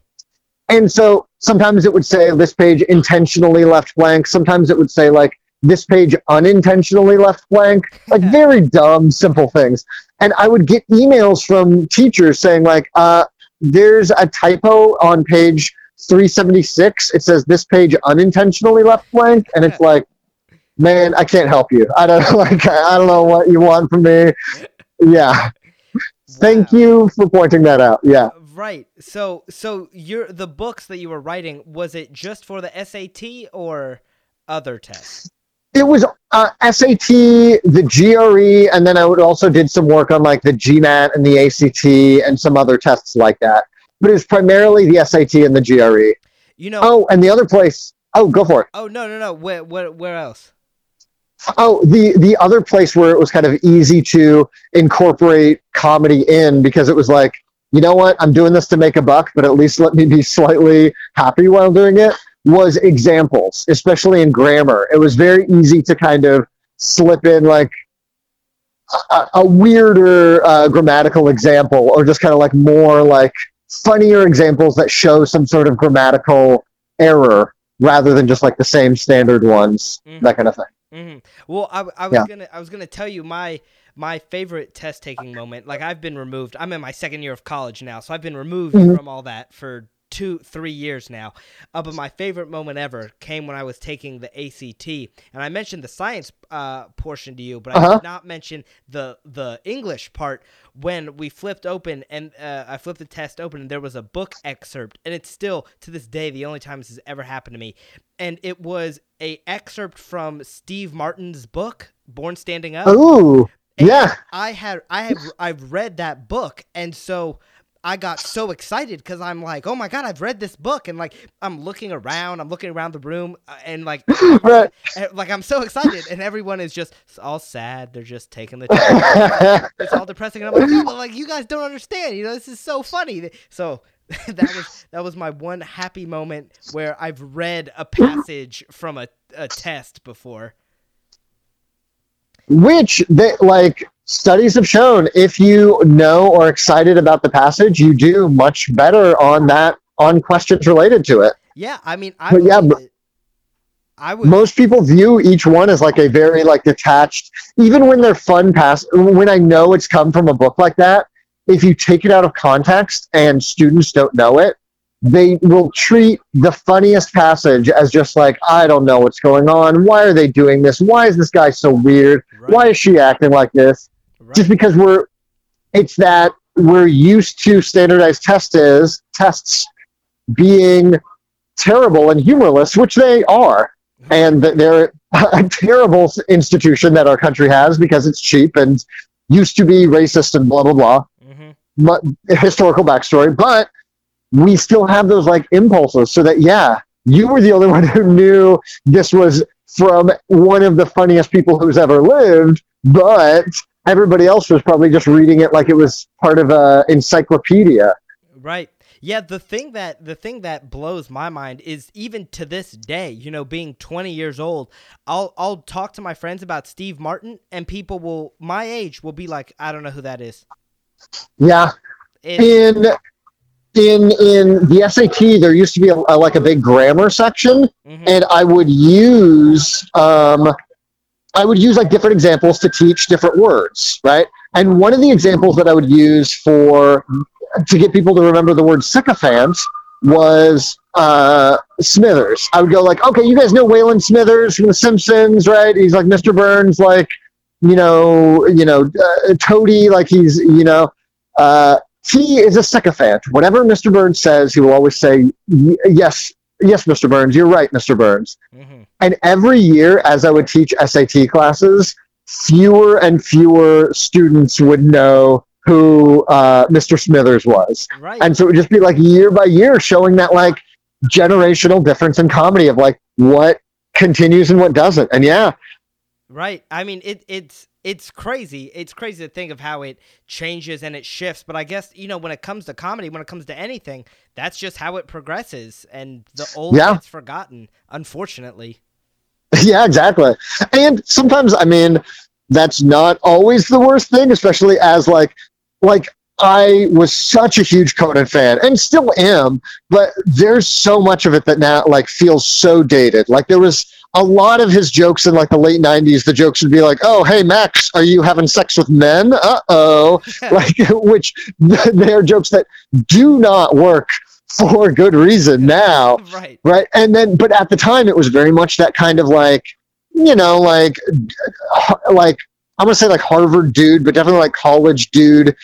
And so sometimes it would say this page intentionally left blank. Sometimes it would say like this page unintentionally left blank. Like very dumb, simple things. And I would get emails from teachers saying like, uh, there's a typo on page 376. It says this page unintentionally left blank. And it's like, man, I can't help you. I don't like, I don't know what you want from me. Yeah. Thank Wow. you for pointing that out. Yeah. Right. So so your the books that you were writing was it just for the SAT or other tests? it was uh, SAT, the GRE, and then I would also did some work on like the GMAT and the ACT and some other tests like that. But it was primarily the SAT and the GRE. You know. Oh, and the other place. Oh, go for it. Oh no no no. Where where where else? Oh, the the other place where it was kind of easy to incorporate comedy in because it was like, you know what, I'm doing this to make a buck, but at least let me be slightly happy while doing it. Was examples, especially in grammar. It was very easy to kind of slip in like a, a weirder uh, grammatical example, or just kind of like more like funnier examples that show some sort of grammatical error rather than just like the same standard ones, Mhm. that kind of thing. Hmm Well, I, I was Yeah. gonna I was gonna tell you my my favorite test taking moment. Like I've been removed. I'm in my second year of college now, so I've been removed Mhm. from all that for two three years now. Uh, but my favorite moment ever came when I was taking the ACT, and I mentioned the science uh, portion to you, but I Uh-huh. did not mention the the English part when we flipped open and uh, I flipped the test open and there was a book excerpt, and it's still to this day the only time this has ever happened to me and it was a excerpt from Steve Martin's book, Born Standing Up. Ooh, And yeah. I had I have I've read that book, and so I got so excited because I'm like, oh my god, I've read this book, and like I'm looking around, I'm looking around the room, uh, and like, Right. and, like I'm so excited, and everyone is just all sad. They're just taking the. test. it's all depressing, and I'm like, yeah, like you guys don't understand. You know, this is so funny. So that was that was my one happy moment where I've read a passage from a, a test before. Which they like studies have shown if you know or excited about the passage, you do much better on that on questions related to it. Yeah, I mean, I But yeah, but- I was Most people view each one as like a very like detached, even when they're fun pass when I know it's come from a book like that, if you take it out of context and students don't know it, they will treat the funniest passage as just like, I don't know what's going on. Why are they doing this? Why is this guy so weird? right, Why is she acting like this? Right. just because we're it's that we're used to standardized test is tests being terrible and humorless which they are. And that they're a terrible institution that our country has because it's cheap and used to be racist and blah blah blah. Hmm but historical backstory but we still have those like impulses so that yeah you were the only one who knew this was from one of the funniest people who's ever lived but everybody else was probably just reading it like it was part of a encyclopedia Right. Yeah, the thing that the thing that blows my mind is even to this day, you know, being 20 years old, I'll I'll talk to my friends about Steve Martin and people will my age will be like, I don't know who that is. yeah It's, in in in the SAT there used to be a, a, like a big grammar section mhm, and I would use um, I would use like different examples to teach different words, right? And one of the examples that I would use for to get people to remember the word sycophant was uh, Smithers. I would go like, okay, you guys know Waylon Smithers from The Simpsons, right? He's like Mr. Burns, like you know, you know, uh, Toady, like he's you know. Uh, he is a sycophant. Whatever Mr. Burns says, he will always say, "Y- "Yes, yes, Mr. Burns, you're right, Mr. Burns." mhm. And every year, as I would teach SAT classes, fewer and fewer students would know who uh, Mr. Smithers was. Right. And so it would just be like year by year showing that like generational difference in comedy of like what continues and what doesn't. And yeah, Right. I mean, it it's it's crazy. It's crazy to think of how it changes and it shifts. But I guess you know when it comes to comedy, when it comes to anything, that's just how it progresses, and the old Yeah. gets forgotten. Unfortunately. yeah, exactly. And sometimes, I mean, that's not always the worst thing, especially as like, like I was such a huge Conan fan and still am, but there's so much of it that now like feels so dated. Like there was a lot of his jokes in like the late '90s. The jokes would be like, "Oh, hey Max, are you having sex with men?" Uh oh, like which they're jokes that do not work for good reason now right. right? And then but at the time it was very much that kind of like you know like like i'm gonna say like harvard dude but definitely like college dude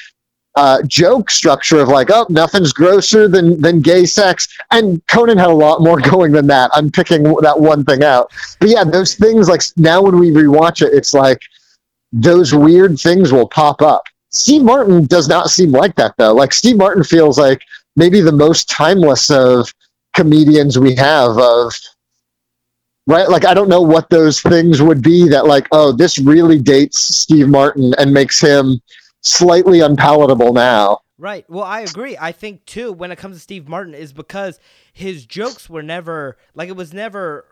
uh, joke structure of like oh nothing's grosser than than gay sex. And conan had a lot more going than that. I'm picking that one thing out. But yeah those things like now when we rewatch it it's like those weird things will pop up. Steve martin does not seem like that though. Like steve martin feels like maybe the most timeless of comedians we have of right like i don't know what those things would be that like oh this really dates steve martin and makes him slightly unpalatable now Right. Well, I agree. I think too when it comes to Steve Martin is because his jokes were never like it was never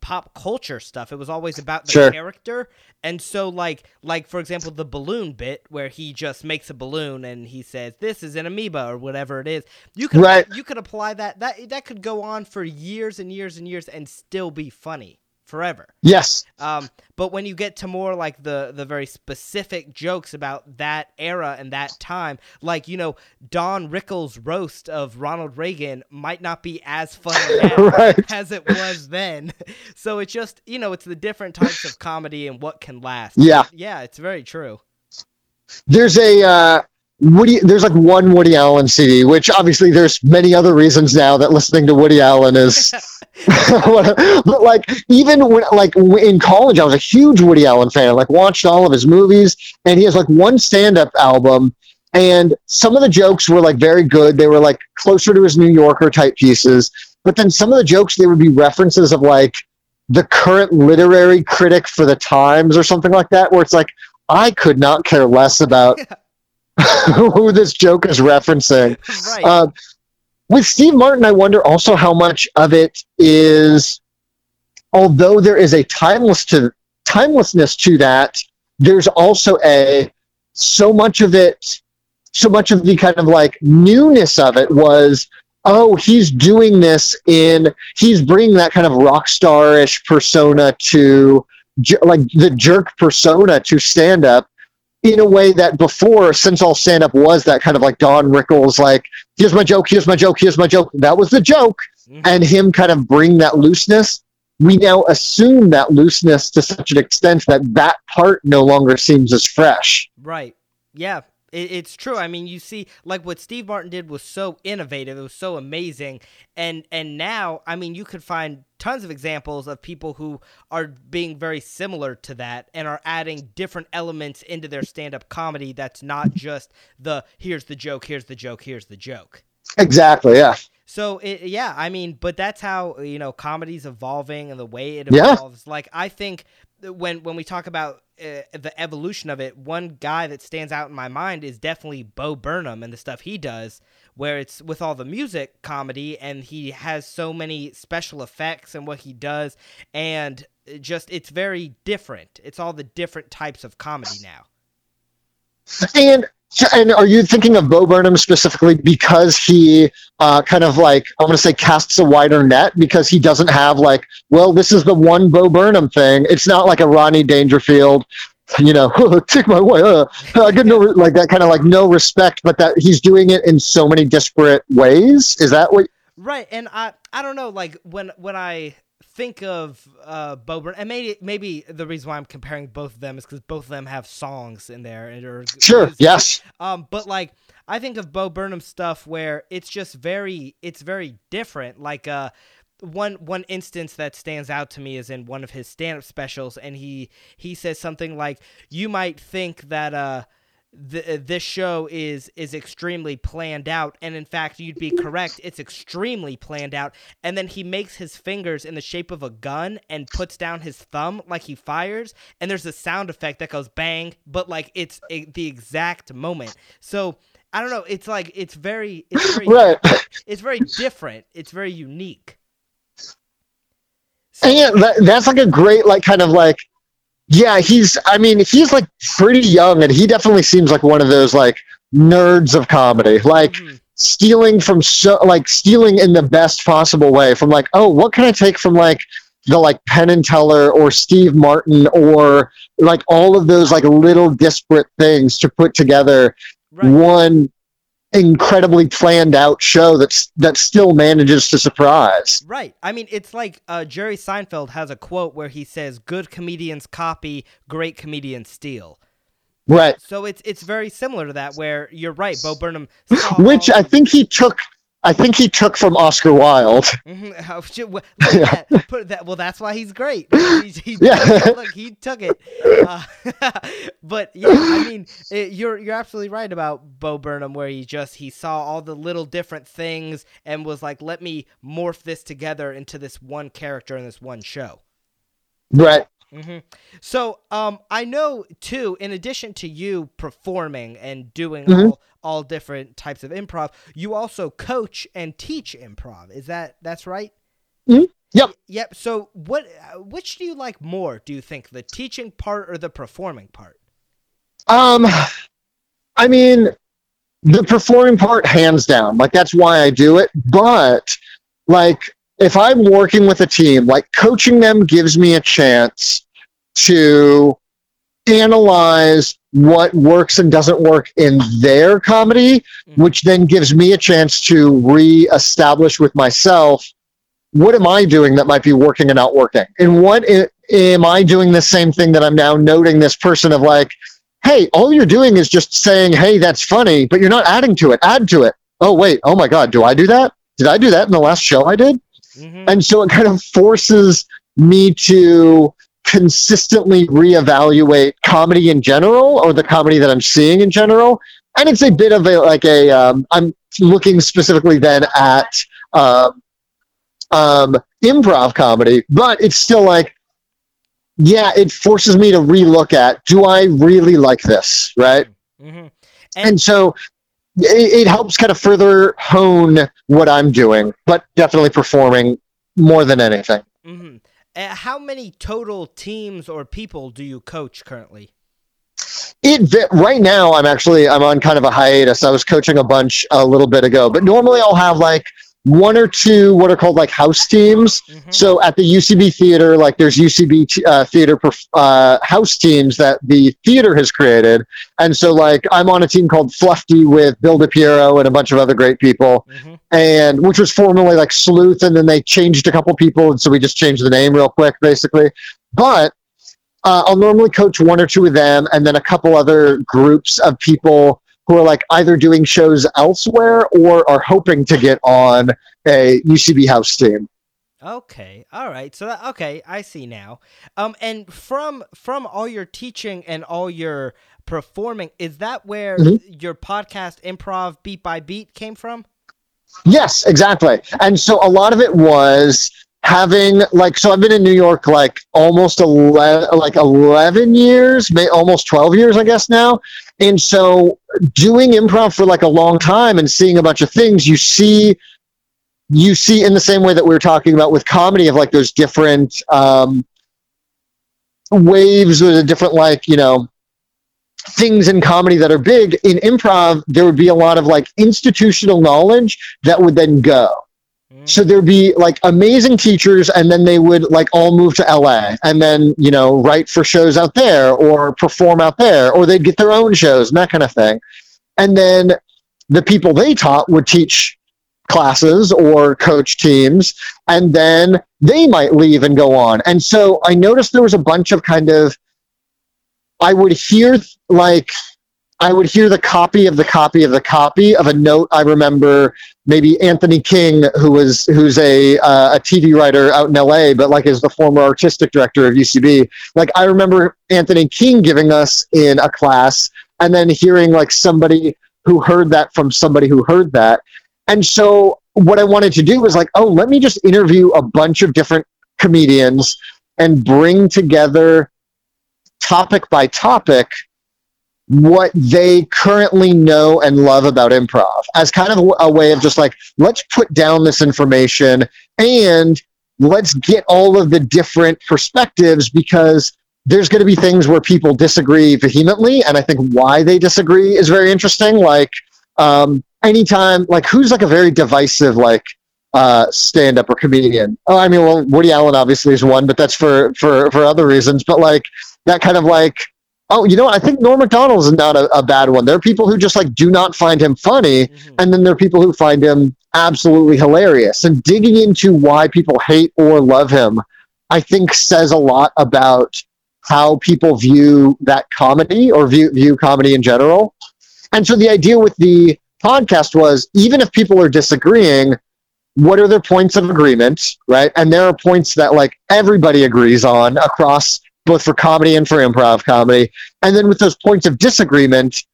pop culture stuff. It was always about the Sure. character. And so like like for example the balloon bit where he just makes a balloon and he says this is an amoeba or whatever it is. You could Right. you could apply that that that could go on for years and years and years and still be funny forever. yes Um, but when you get to more like the the very specific jokes about that era and that time, like you know Don Rickles' roast of Ronald Reagan might not be as funny now Right. as it was then. So it's just you know it's the different types of comedy and what can last. Yeah. yeah, it's very true. there's a uh Woody, there's like one Woody Allen CD, which obviously there's many other reasons now that listening to Woody Allen is, but like even when like in college, I was a huge Woody Allen fan. I, like watched all of his movies, and he has like one stand-up album, and some of the jokes were like very good. They were like closer to his New Yorker type pieces, but then some of the jokes they would be references of like the current literary critic for the Times or something like that, where it's like I could not care less about who this joke is referencing. right. Uh, with Steve Martin, I wonder also how much of it is, although there is a timeless to timelessness to that, there's also a so much of it, so much of the kind of like newness of it was, oh, he's doing this in, he's bringing that kind of rock star-ish persona to, like the jerk persona to stand up in a way that before, since all stand up was that kind of like Don Rickles, like, here's my joke, here's my joke, here's my joke. That was the joke. Mhm. And him kind of bring that looseness. We now assume that looseness to such an extent that that part no longer seems as fresh. Right. Yeah. It, it's true. I mean, you see, like what Steve Martin did was so innovative. It was so amazing, and and now, I mean, you could find tons of examples of people who are being very similar to that and are adding different elements into their stand-up comedy. That's not just the here's the joke, here's the joke, here's the joke. Exactly. Yeah. So it, yeah, I mean, but that's how you know comedy's evolving and the way it Yeah. evolves. Like I think when when we talk about uh, the evolution of it, one guy that stands out in my mind is definitely Bo Burnham and the stuff he does, where it's with all the music comedy and he has so many special effects and what he does, and just it's very different. It's all the different types of comedy now. And and are you thinking of Bo Burnham specifically because he uh, kind of like I'm going to say casts a wider net because he doesn't have like well this is the one Bo Burnham thing. It's not like a Ronnie Dangerfield, you know, take my way. Uh, I get no like that kind of like no respect, but that he's doing it in so many disparate ways. Is that what? Right, and I I don't know, like when when I think of uh Bo Burnham, and maybe maybe the reason why I'm comparing both of them is because both of them have songs in there and or Sure. Yes. Um, but like I think of Bo Burnham stuff where it's just very it's very different. Like uh one one instance that stands out to me is in one of his stand-up specials and he he says something like you might think that uh the, uh, this show is is extremely planned out. And in fact you'd be correct it's extremely planned out. And then he makes his fingers in the shape of a gun and puts down his thumb like he fires. And there's a sound effect that goes bang but like it's a, the exact moment. So i don't know it's like it's very it's very right. it's very different. It's very unique. And yeah, that, that's like a great, like, kind of like, yeah, he's, I mean, he's like pretty young and he definitely seems like one of those like nerds of comedy. Like, Mhm. stealing from so, like, stealing in the best possible way from like, oh, what can I take from like, the like Penn and Teller or Steve Martin or like all of those like little disparate things to put together right one incredibly planned out show that's that still manages to surprise. Right. I mean, it's like uh, Jerry Seinfeld has a quote where he says, "Good comedians copy, great comedians steal." Right. So it's it's very similar to that. Where you're right, Bo Burnham. Which I think he took I think he took from Oscar Wilde. Oh, well, at that. Put that. Well, that's why he's great. He, he, Yeah. look, he took it. Uh, but yeah, I mean, it, you're you're absolutely right about Bo Burnham, where he just he saw all the little different things and was like, let me morph this together into this one character in this one show. Right. Hmm So, um, I know too. In addition to you performing and doing Mhm. all all different types of improv, you also coach and teach improv. Is that that's right? Mhm. Yep. Yep. So, what which do you like more? Do you think the teaching part or the performing part? Um I mean the performing part hands down. Like that's why I do it. But like if I'm working with a team, like coaching them gives me a chance to analyze what works and doesn't work in their comedy, Mhm. which then gives me a chance to re-establish with myself what am I doing that might be working and not working? And what i- am I doing the same thing that I'm now noting this person of like, hey, all you're doing is just saying, hey, that's funny, but you're not adding to it. Add to it. Oh, wait. Oh my God. Do I do that? Did I do that in the last show I did? Hmm And so it kind of forces me to consistently reevaluate comedy in general or the comedy that I'm seeing in general. And it's a bit of a like a um, I'm looking specifically then at um, um, improv comedy, but it's still like, yeah, it forces me to relook at do I really like this, right? hmm And so it, it helps kind of further hone what I'm doing, but definitely performing more than anything. hmm Uh, how many total teams or people do you coach currently? It right now I'm actually I'm on kind of a hiatus. I was coaching a bunch a little bit ago, but normally I'll have like one or two what are called like house teams. Mhm. So at the UCB theater, like there's UCB t- uh, theater perf- uh, house teams that the theater has created, and so like I'm on a team called Fluffy with Bill DePiero and a bunch of other great people, Mhm. and which was formerly like Sleuth, and then they changed a couple people, and so we just changed the name real quick, basically. But uh, I'll normally coach one or two of them, and then a couple other groups of people who are like either doing shows elsewhere or are hoping to get on a UCB house team. Okay. All right. So that, okay, I see now. Um and from from all your teaching and all your performing, is that where Mhm. your podcast improv beat by beat came from? Yes, exactly. And so a lot of it was having like so I've been in New York like almost 11 like 11 years, may almost 12 years I guess now. And so doing improv for like a long time and seeing a bunch of things you see you see in the same way that we were talking about with comedy of like those different um waves or the different like, you know, things in comedy that are big. In improv there would be a lot of like institutional knowledge that would then go so there'd be like amazing teachers and then they would like all move to la and then you know write for shows out there or perform out there or they'd get their own shows and that kind of thing. And then the people they taught would teach classes or coach teams and then they might leave and go on. And so i noticed there was a bunch of kind of i would hear like I would hear the copy of the copy of the copy of a note. I remember maybe Anthony King, who was who's a uh, a TV writer out in LA, but like is the former artistic director of UCB. Like I remember Anthony King giving us in a class, and then hearing like somebody who heard that from somebody who heard that, and so what I wanted to do was like, oh, let me just interview a bunch of different comedians and bring together topic by topic what they currently know and love about improv as kind of a way of just like let's put down this information and let's get all of the different perspectives because there's going to be things where people disagree vehemently and i think why they disagree is very interesting. Like um, anytime like who's like a very divisive like uh, stand up or comedian? Oh i mean well woody allen obviously is one but that's for for for other reasons but like that kind of like Oh, you know, I think Norm Macdonald is not a, a, bad one. There are people who just like do not find him funny, mm-hmm. and then there are people who find him absolutely hilarious. And digging into why people hate or love him, I think says a lot about how people view that comedy or view view comedy in general. And so the idea with the podcast was even if people are disagreeing, what are their points of agreement, right? And there are points that like everybody agrees on across both for comedy and for improv comedy. And then with those points of disagreement,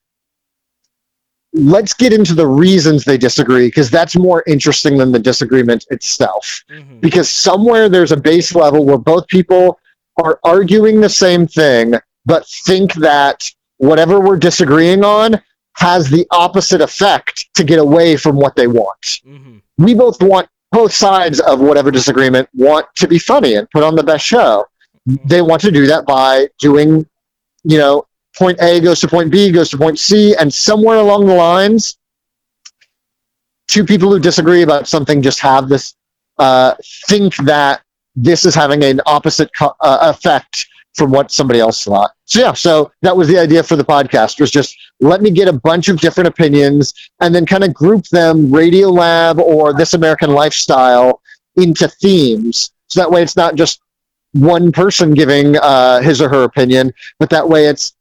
let's get into the reasons they disagree because that's more interesting than the disagreement itself. Mm-hmm. Because somewhere there's a base level where both people are arguing the same thing, but think that whatever we're disagreeing on has the opposite effect to get away from what they want. Mm-hmm. We both want both sides of whatever disagreement want to be funny and put on the best show they want to do that by doing, you know, point A goes to point B, goes to point C, and somewhere along the lines, two people who disagree about something just have this uh, think that this is having an opposite co- uh, effect from what somebody else thought. So yeah, so that was the idea for the podcast was just let me get a bunch of different opinions and then kind of group them Radiolab or This American Life style into themes. So that way it's not just one person giving uh, his or her opinion, but that way it's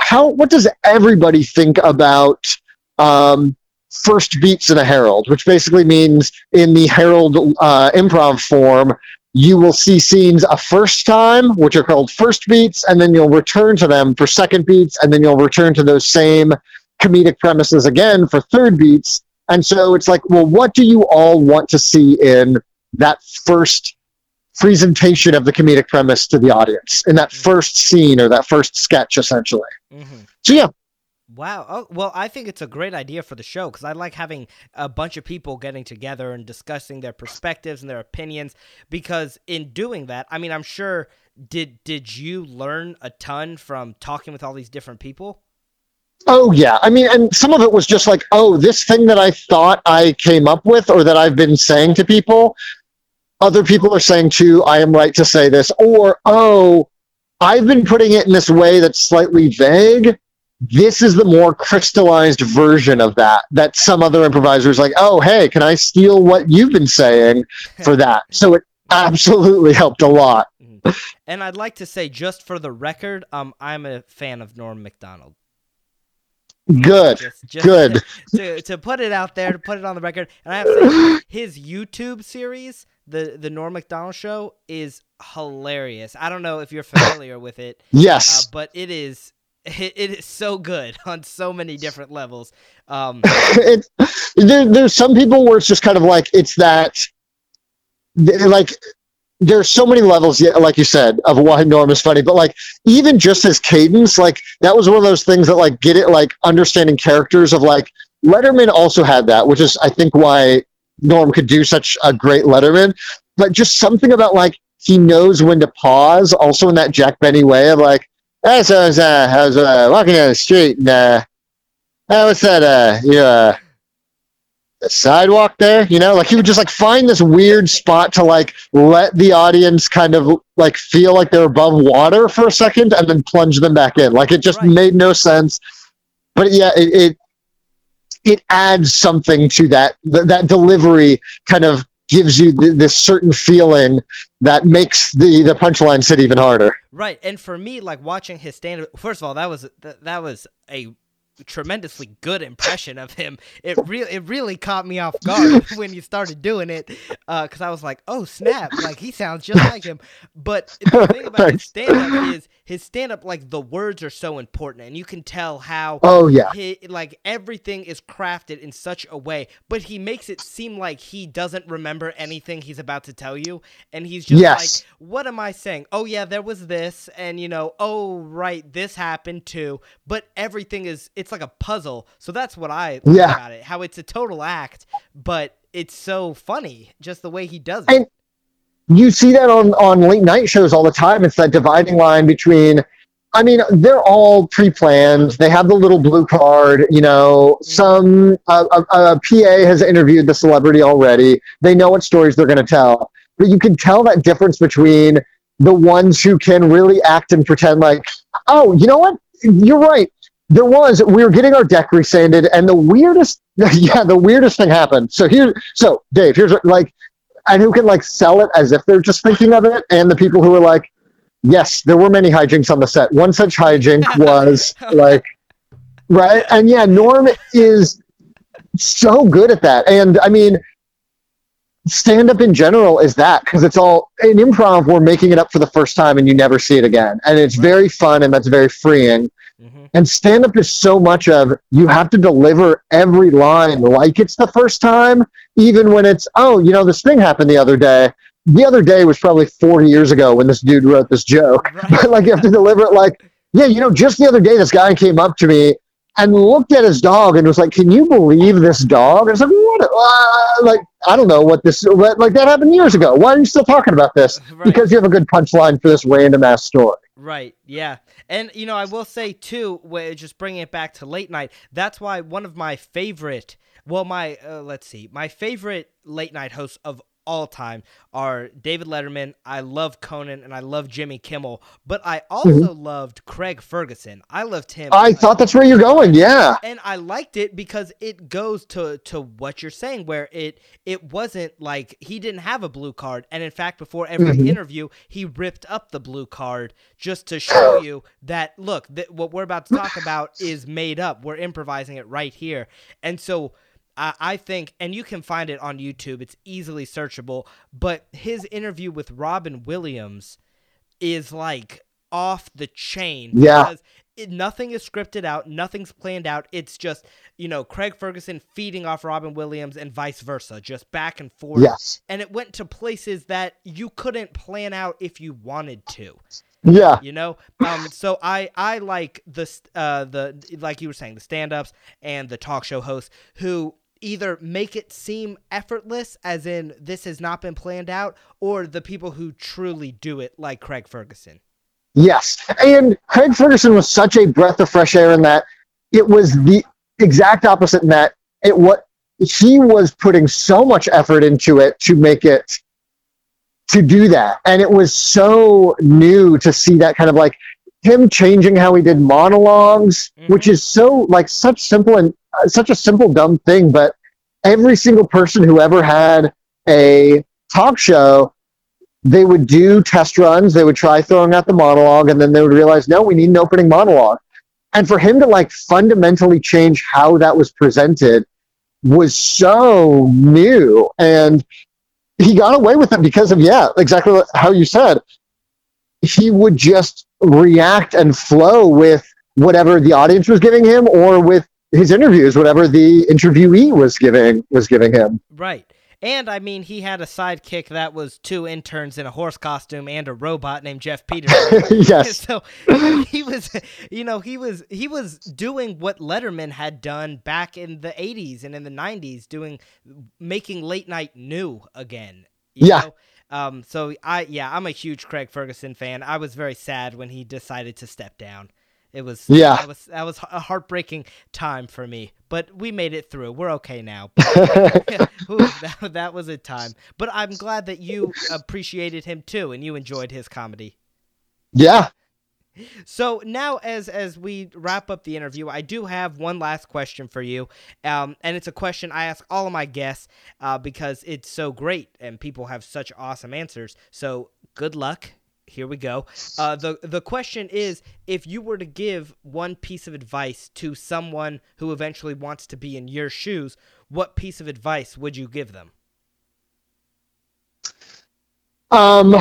how what does everybody think about um, first beats in a Harold, which basically means in the Harold uh, improv form, you will see scenes a first time, which are called first beats, and then you'll return to them for second beats, and then you'll return to those same comedic premises again for third beats. And so it's like, well, what do you all want to see in that first presentation of the comedic premise to the audience in that mm-hmm. first scene or that first sketch, essentially. Mm-hmm. So yeah. Wow. Oh, well, I think it's a great idea for the show because I like having a bunch of people getting together and discussing their perspectives and their opinions. Because in doing that, I mean, I'm sure did did you learn a ton from talking with all these different people? Oh yeah, I mean, and some of it was just like, oh, this thing that I thought I came up with or that I've been saying to people other people are saying too, I am right to say this, or, oh, I've been putting it in this way that's slightly vague. This is the more crystallized version of that. That some other improviser is like, oh, hey, can I steal what you've been saying for that? So it absolutely helped a lot. Mm-hmm. And I'd like to say, just for the record, um, I'm a fan of Norm Macdonald. Good. Just, just Good. To, to put it out there, to put it on the record. And I have to say, his YouTube series the the Norm Macdonald show is hilarious. I don't know if you're familiar with it. Yes, uh, but it is it, it is so good on so many different levels. Um, it, there, there's some people where it's just kind of like it's that like there's so many levels yet like you said of why norm is funny but like even just his cadence like that was one of those things that like get it like understanding characters of like letterman also had that which is i think why Norm could do such a great Letterman, but just something about like he knows when to pause. Also in that Jack Benny way of like, so I was, walking down the street and uh, uh what's that? Uh, you uh, the sidewalk there, you know, like he would just like find this weird spot to like let the audience kind of like feel like they're above water for a second and then plunge them back in. Like it just right. made no sense. But yeah, it, it it adds something to that th- that delivery kind of gives you th- this certain feeling that makes the the punchline sit even harder right and for me like watching his stand first of all that was that, that was a tremendously good impression of him. It really it really caught me off guard when you started doing it uh, because I was like, oh snap, like he sounds just like him. But the thing about his stand up is his stand up like the words are so important and you can tell how oh yeah he, like everything is crafted in such a way but he makes it seem like he doesn't remember anything he's about to tell you and he's just Yes. like what am i saying oh yeah there was this and you know oh right this happened too but everything is it's like a puzzle so that's what i like Yeah. about it how it's a total act but it's so funny just the way he does it And- you see that on on late night shows all the time. It's that dividing line between. I mean, they're all pre-planned. They have the little blue card. You know, mm-hmm. some uh, uh, uh a, a PA has interviewed the celebrity already. They know what stories they're going to tell. But you can tell that difference between the ones who can really act and pretend like, oh, you know what? You're right. There was we were getting our deck resanded, and the weirdest, yeah, the weirdest thing happened. So here, so Dave, here's like and who can like sell it as if they're just thinking of it, and the people who are like, yes, there were many hijinks on the set. One such hijink was like, right, and yeah, Norm is so good at that, and I mean, stand up in general is that because it's all in improv. We're making it up for the first time, and you never see it again, and it's very fun, and that's very freeing. And stand up is so much of you have to deliver every line like it's the first time, even when it's, oh, you know, this thing happened the other day. The other day was probably 40 years ago when this dude wrote this joke. Right. But like you have to deliver it like, yeah, you know, just the other day this guy came up to me and looked at his dog and was like, "Can you believe this dog?" And it's like, "What?" Uh, like, I don't know what this. But like that happened years ago. Why are you still talking about this? Right. Because you have a good punchline for this random ass story. Right. Yeah. And you know, I will say too, just bringing it back to late night. That's why one of my favorite, well, my uh, let's see, my favorite late night hosts of all time are David Letterman. I love Conan and I love Jimmy Kimmel, but I also loved Craig Ferguson. I loved him. I thought that's where you're going. Yeah. and I liked it because it goes to to what you're saying, where it it wasn't like he didn't have a blue card, and in fact, before every Mhm. interview, he ripped up the blue card just to show you that look, that what we're about to talk about is made up. We're improvising it right here, and so. I I think, and you can find it on YouTube. It's easily searchable. But his interview with Robin Williams is like off the chain. Yeah. Because it, nothing is scripted out, nothing's planned out. It's just, you know, Craig Ferguson feeding off Robin Williams and vice versa, just back and forth. Yes. And it went to places that you couldn't plan out if you wanted to. Yeah. You know, um, so I I like the uh the like you were saying the stand-ups and the talk show hosts who either make it seem effortless, as in this has not been planned out, or the people who truly do it, like Craig Ferguson. Yes. And Craig Ferguson was such a breath of fresh air in that it was the exact opposite in that it what he was putting so much effort into it to make it to do that. And it was so new to see that kind of like him changing how he did monologues, which mm-hmm. is so like such simple and such a simple dumb thing, but every single person who ever had a talk show they would do test runs. They would try throwing out the monologue, and then they would realize, no, we need an opening monologue. And for him to like fundamentally change how that was presented was so new, and he got away with it because of yeah, exactly how you said. He would just react and flow with whatever the audience was giving him, or with his interviews, whatever the interviewee was giving was giving him. Right. And I mean, he had a sidekick that was two interns in a horse costume and a robot named Geoff Peterson. yes, so he was, you know, he was he was doing what Letterman had done back in the '80s and in the '90s, doing making late night new again. you Yeah. know? Um. So I yeah, I'm a huge Craig Ferguson fan. I was very sad when he decided to step down. It was Yeah. That was that was a heartbreaking time for me, but we made it through. We're okay now. Ooh, that, that was a time. But I'm glad that you appreciated him too, and you enjoyed his comedy. yeah. So now, as as we wrap up the interview, I do have one last question for you, um, and it's a question I ask all of my guests uh, because it's so great and people have such awesome answers. So good luck. Here we go. Uh, the the question is, if you were to give one piece of advice to someone who eventually wants to be in your shoes, what piece of advice would you give them? Um,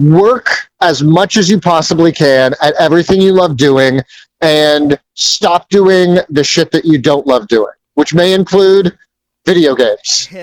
work as much as you possibly can at everything you love doing and stop doing the shit that you don't love doing, which may include video games.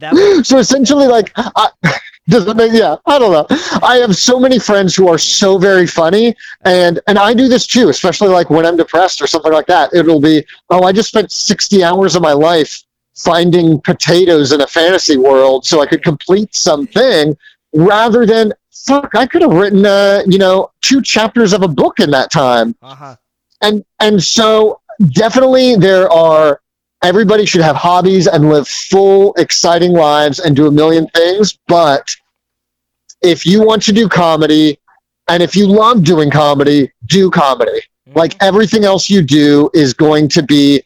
That so essentially, like, I, does it make, yeah, I don't know. I have so many friends who are so very funny, and and I do this too, especially like when I'm depressed or something like that. It'll be, oh, I just spent 60 hours of my life finding potatoes in a fantasy world so I could complete something, rather than fuck, I could have written, uh, you know, two chapters of a book in that time uh-huh. and and so definitely there are everybody should have hobbies and live full exciting lives and do a million things but if you want to do comedy and if you love doing comedy do comedy. Mm-hmm. Like everything else you do is going to be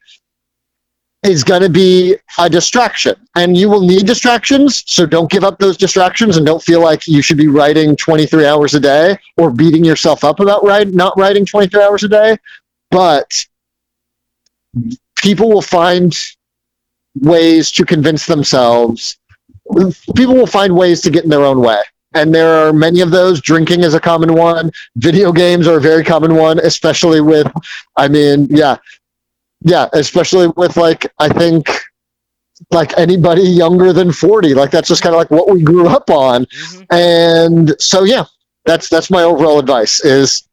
is going to be a distraction and you will need distractions so don't give up those distractions and don't feel like you should be writing 23 hours a day or beating yourself up about write, not writing 23 hours a day. But people will find ways to convince themselves. People will find ways to get in their own way. And there are many of those. Drinking is a common one. Video games are a very common one especially with i mean yeah. Yeah especially with like i think like anybody younger than 40 like that's just kind of like what we grew up on. Mhm. and so yeah that's that's my overall advice is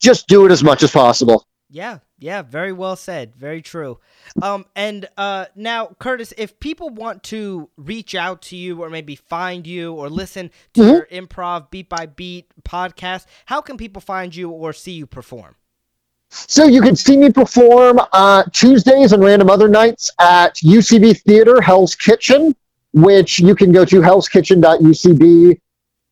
just do it as much as possible. Yeah, yeah, very well said. Very true. Um, and uh, now, Curtis, if people want to reach out to you or maybe find you or listen to Mhm. your improv beat by beat podcast, how can people find you or see you perform? So you can see me perform uh, Tuesdays and random other nights at UCB Theater Hell's Kitchen, which you can go to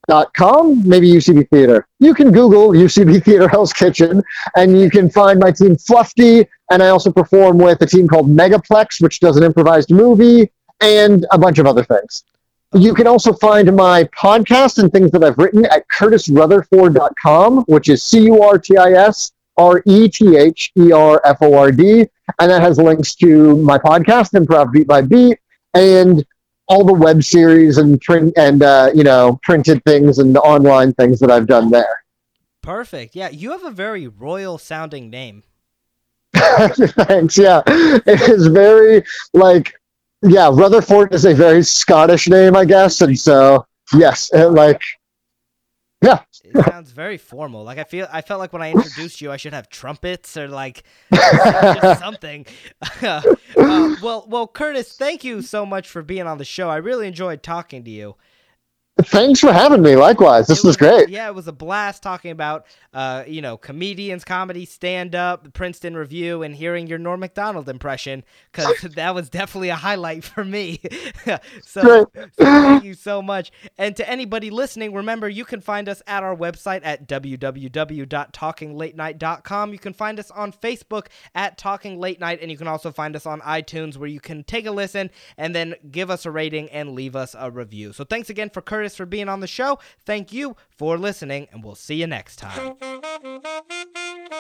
hellskitchen.ucb.com, maybe UCB Theater. You can Google UCB Theater Hell's Kitchen, and you can find my team Fluffy, and I also perform with a team called Megaplex, which does an improvised movie, and a bunch of other things. You can also find my podcast and things that I've written at curtisretherford.com, which is C U R T I S R E T H E R F O R D. And that has links to my podcast, Improv Beat by Beat, and all the web series and print and uh, you know printed things and online things that I've done there. Perfect. Yeah, you have a very royal sounding name. Thanks. Yeah, it is very like yeah. Retherford is a very Scottish name, I guess, and so yes, it, like yeah. It sounds very formal. Like I feel, I felt like when I introduced you, I should have trumpets or like something. uh, well, well, Curtis, thank you so much for being on the show. I really enjoyed talking to you. Thanks for having me. Likewise, this It was great. Yeah, it was a blast talking about, uh, you know, comedians, comedy, stand up, the Princeton Review, and hearing your Norm Macdonald impression because that was definitely a highlight for me. so, so thank you so much. And to anybody listening, remember you can find us at our website at www.talkinglatenight.com. You can find us on Facebook at Talking Late Night, and you can also find us on iTunes where you can take a listen and then give us a rating and leave us a review. So thanks again for Curtis for being on the show. Thank you for listening, and we'll see you next time.